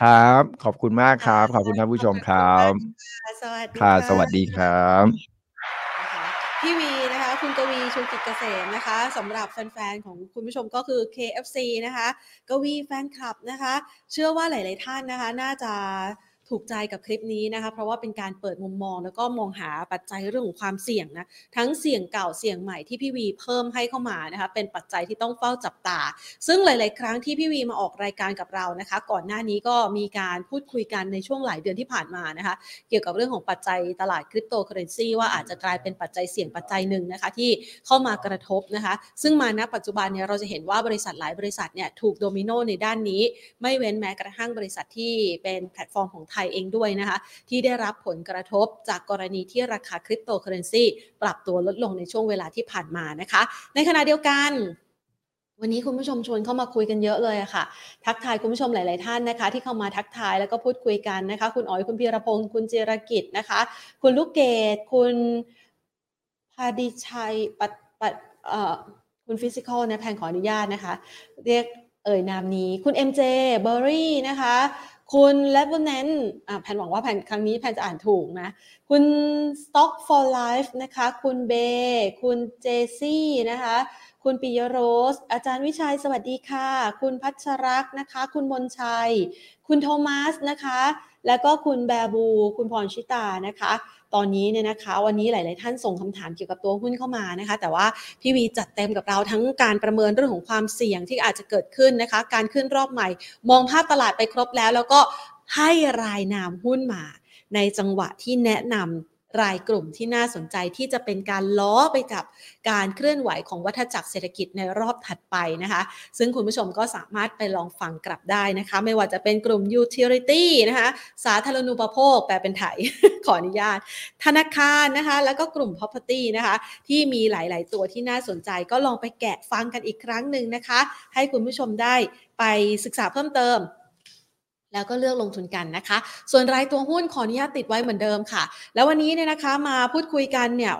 ครับ ขอบคุณมากครับ ขอบคุณท่านผู้ชมครับสวัสดีค่ะสวัสดีครับพี่วีนะคะคุณกวีชูกิจเกษมนะคะสำหรับแฟนๆของคุณผู้ชมก็คือ KFC นะคะ กวีแฟนคลับนะคะ เชื่อว่าหลาย ๆ ท่านนะคะ น่าจะ ถูกใจกับคลิปนี้นะคะ เพราะว่าเป็นการเปิดมุมมอง แล้วก็มองหาปัจจัยเรื่องของความเสี่ยงนะทั้งเสี่ยงเก่าเสี่ยงใหม่ที่พี่วีเพิ่มให้เข้ามานะคะเป็นปัจจัยที่ต้องเฝ้าจับตา ซึ่งหลาย ๆ ครั้งที่พี่วีมาออกรายการกับเรานะคะ ก่อนหน้านี้ก็มีการพูดคุยกันในช่วงหลายเดือนที่ผ่านมานะคะ เกี่ยวกับเรื่องของปัจจัยตลาดคริปโตเคอเรนซีว่าอาจจะกลายเป็นปัจจัยเสี่ยงปัจจัยหนึ่งนะคะที่เข้ามากระทบนะคะ ซึ่งมาณปัจจุบันเนี่ยเราจะเห็นว่าบริษัทหลายบริษัทเนี่ยถูกโดมิโนในด้านนี้ ไม่เว้นแม้กระทั่งบริษัทที่เป็นแพลตฟอร์มของไทยเองด้วยนะคะ ที่ได้รับผลกระทบจากกรณีที่ราคาคริปโตเคอเรนซีปรับตัวลดลงในช่วงเวลาที่ผ่านมานะคะ ในขณะเดียวกันวันนี้คุณผู้ชมชวนเข้ามาคุยกันเยอะเลยค่ะ ทักทายคุณผู้ชมหลาย ๆ ท่านนะคะ ที่เข้ามาทักทายแล้วก็พูดคุยกันนะคะ คุณอ๋อยคุณพีรพงศ์คุณเจรกิจนะคะ คุณลูกเกดคุณพาดิชัยปัดปัดเอ่อคุณฟิสิกอลนะแพนขออนุญาตนะคะ เรียกเอ่ยนามนี้ คุณ MJ เบอร์รี่นะคะ คุณเลเวเนนแพนหวังว่าแพนครั้งนี้แพนจะอ่านถูกนะ คุณ Stock for Life นะคะ คุณเบ คุณเจซี่นะคะ คุณปิยโรส อาจารย์วิชัยสวัสดีค่ะ คุณพัชรักนะคะ คุณมนชัย คุณโทมัสนะคะ แล้วก็คุณแบบู คุณพรชิตานะคะ ตอนนี้เนี่ยนะคะ วันนี้หลาย ๆ ท่านส่งคำถามเกี่ยวกับตัวหุ้นเข้ามานะคะ แต่ว่าพี่วีจัดเต็มกับเราทั้งการประเมินเรื่องของความเสี่ยงที่อาจจะเกิดขึ้นนะคะ การขึ้นรอบใหม่ มองภาพตลาดไปครบแล้ว แล้วก็ให้รายนามหุ้นมา ในจังหวะที่แนะนำ รายกลุ่มที่น่าสนใจที่จะเป็นการล้อไปกับการเคลื่อนไหวของวัฏจักรเศรษฐกิจในรอบถัดไปนะคะ ซึ่งคุณผู้ชมก็สามารถไปลองฟังกลับได้นะคะ ไม่ว่าจะเป็นกลุ่ม utility นะคะ สาธารณูปโภคแปลเป็นไทย ขออนุญาต ธนาคารนะคะ แล้วก็กลุ่ม property นะคะ ที่มีหลาย ๆ ตัวที่น่าสนใจก็ลองไปแกะฟังกันอีกครั้งหนึ่งนะคะ ให้คุณผู้ชมได้ไปศึกษาเพิ่มเติม แล้วก็เลือกลงทุนกันนะคะ ส่วนรายตัวหุ้นขออนุญาตติดไว้เหมือนเดิมค่ะ แล้ววันนี้เนี่ยนะคะมาพูดคุยกันเนี่ย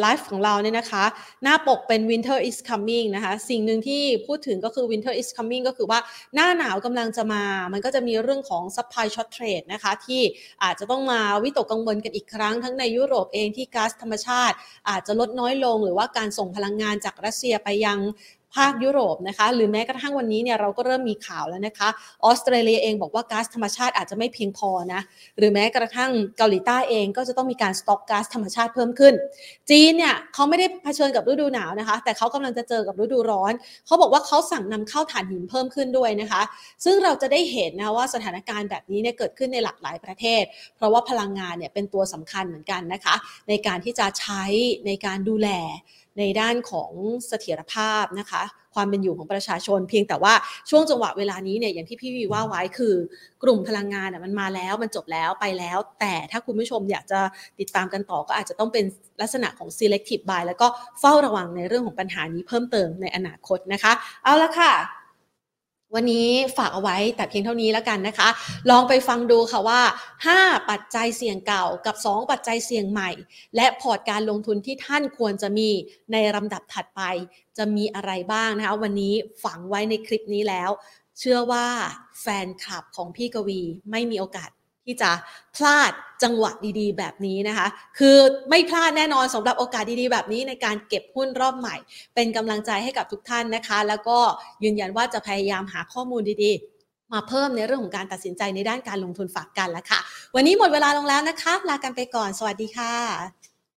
ไลฟ์ของเราเนี่ยนะคะ หน้าปกเป็น winter is coming นะคะ สิ่งหนึ่งที่พูดถึงก็คือ winter is coming ก็คือว่าหน้าหนาวกำลังจะมา มันก็จะมีเรื่องของ supply short trade นะคะ ที่อาจจะต้องมาวิตกกังวลกันอีกครั้ง ทั้งในยุโรปเองที่ก๊าซธรรมชาติ อาจจะลดน้อยลง หรือว่าการส่งพลังงานจากรัสเซียไปยัง ภาคยุโรปนะคะหรือแม้กระทั่งวันนี้เนี่ยเราก็เริ่มมีข่าวแล้วนะคะออสเตรเลียเองบอกว่าก๊าซธรรมชาติอาจจะไม่เพียงพอนะหรือแม้กระทั่งเกาหลีใต้เองก็จะต้องมีการสต็อกก๊าซธรรมชาติเพิ่มขึ้น จีนเนี่ยเขาไม่ได้เผชิญกับฤดูหนาวนะคะ แต่เขากำลังจะเจอกับฤดูร้อน เขาบอกว่าเขาสั่งนำเข้าถ่านหินเพิ่มขึ้นด้วยนะคะ ซึ่งเราจะได้เห็นนะว่าสถานการณ์แบบนี้เนี่ยเกิดขึ้นในหลากหลายประเทศ เพราะว่าพลังงานเนี่ยเป็นตัวสำคัญเหมือนกันนะคะ ในการที่จะใช้ในการดูแล ในด้านของเสถียรภาพนะคะ ความเป็นอยู่ของประชาชน เพียงแต่ว่าช่วงจังหวะเวลานี้เนี่ยอย่างที่พี่วีว่าไว้คือกลุ่มพลังงานมันมาแล้วมันจบแล้วไปแล้ว แต่ถ้าคุณผู้ชมอยากจะติดตามกันต่อก็อาจจะต้องเป็นลักษณะของ selective buy แล้วก็เฝ้าระวังในเรื่องของปัญหานี้เพิ่มเติมในอนาคตนะคะ เอาละค่ะ วันนี้ฝากเอาไว้แต่เพียงเท่านี้แล้วกันนะคะ ลองไปฟังดูค่ะว่า 5 ปัจจัยเสี่ยงเก่ากับ 2 ปัจจัยเสี่ยงใหม่ และพอร์ตการลงทุนที่ท่านควรจะมีในลำดับถัดไป จะมีอะไรบ้างนะคะ วันนี้ฝังไว้ในคลิปนี้แล้ว เชื่อว่าแฟนคลับของพี่กวีไม่มีโอกาส ที่จะพลาดจังหวะดีๆ แบบนี้นะคะ คือไม่พลาดแน่นอนสำหรับโอกาสดีๆ แบบนี้ในการเก็บหุ้นรอบใหม่ เป็นกำลังใจให้กับทุกท่านนะคะ แล้วก็ยืนยันว่าจะพยายามหาข้อมูลดีๆมาเพิ่มในเรื่องของการตัดสินใจในด้านการลงทุนฝากกันแล้วค่ะ วันนี้หมดเวลาลงแล้วนะคะ ลากันไปก่อน สวัสดีค่ะ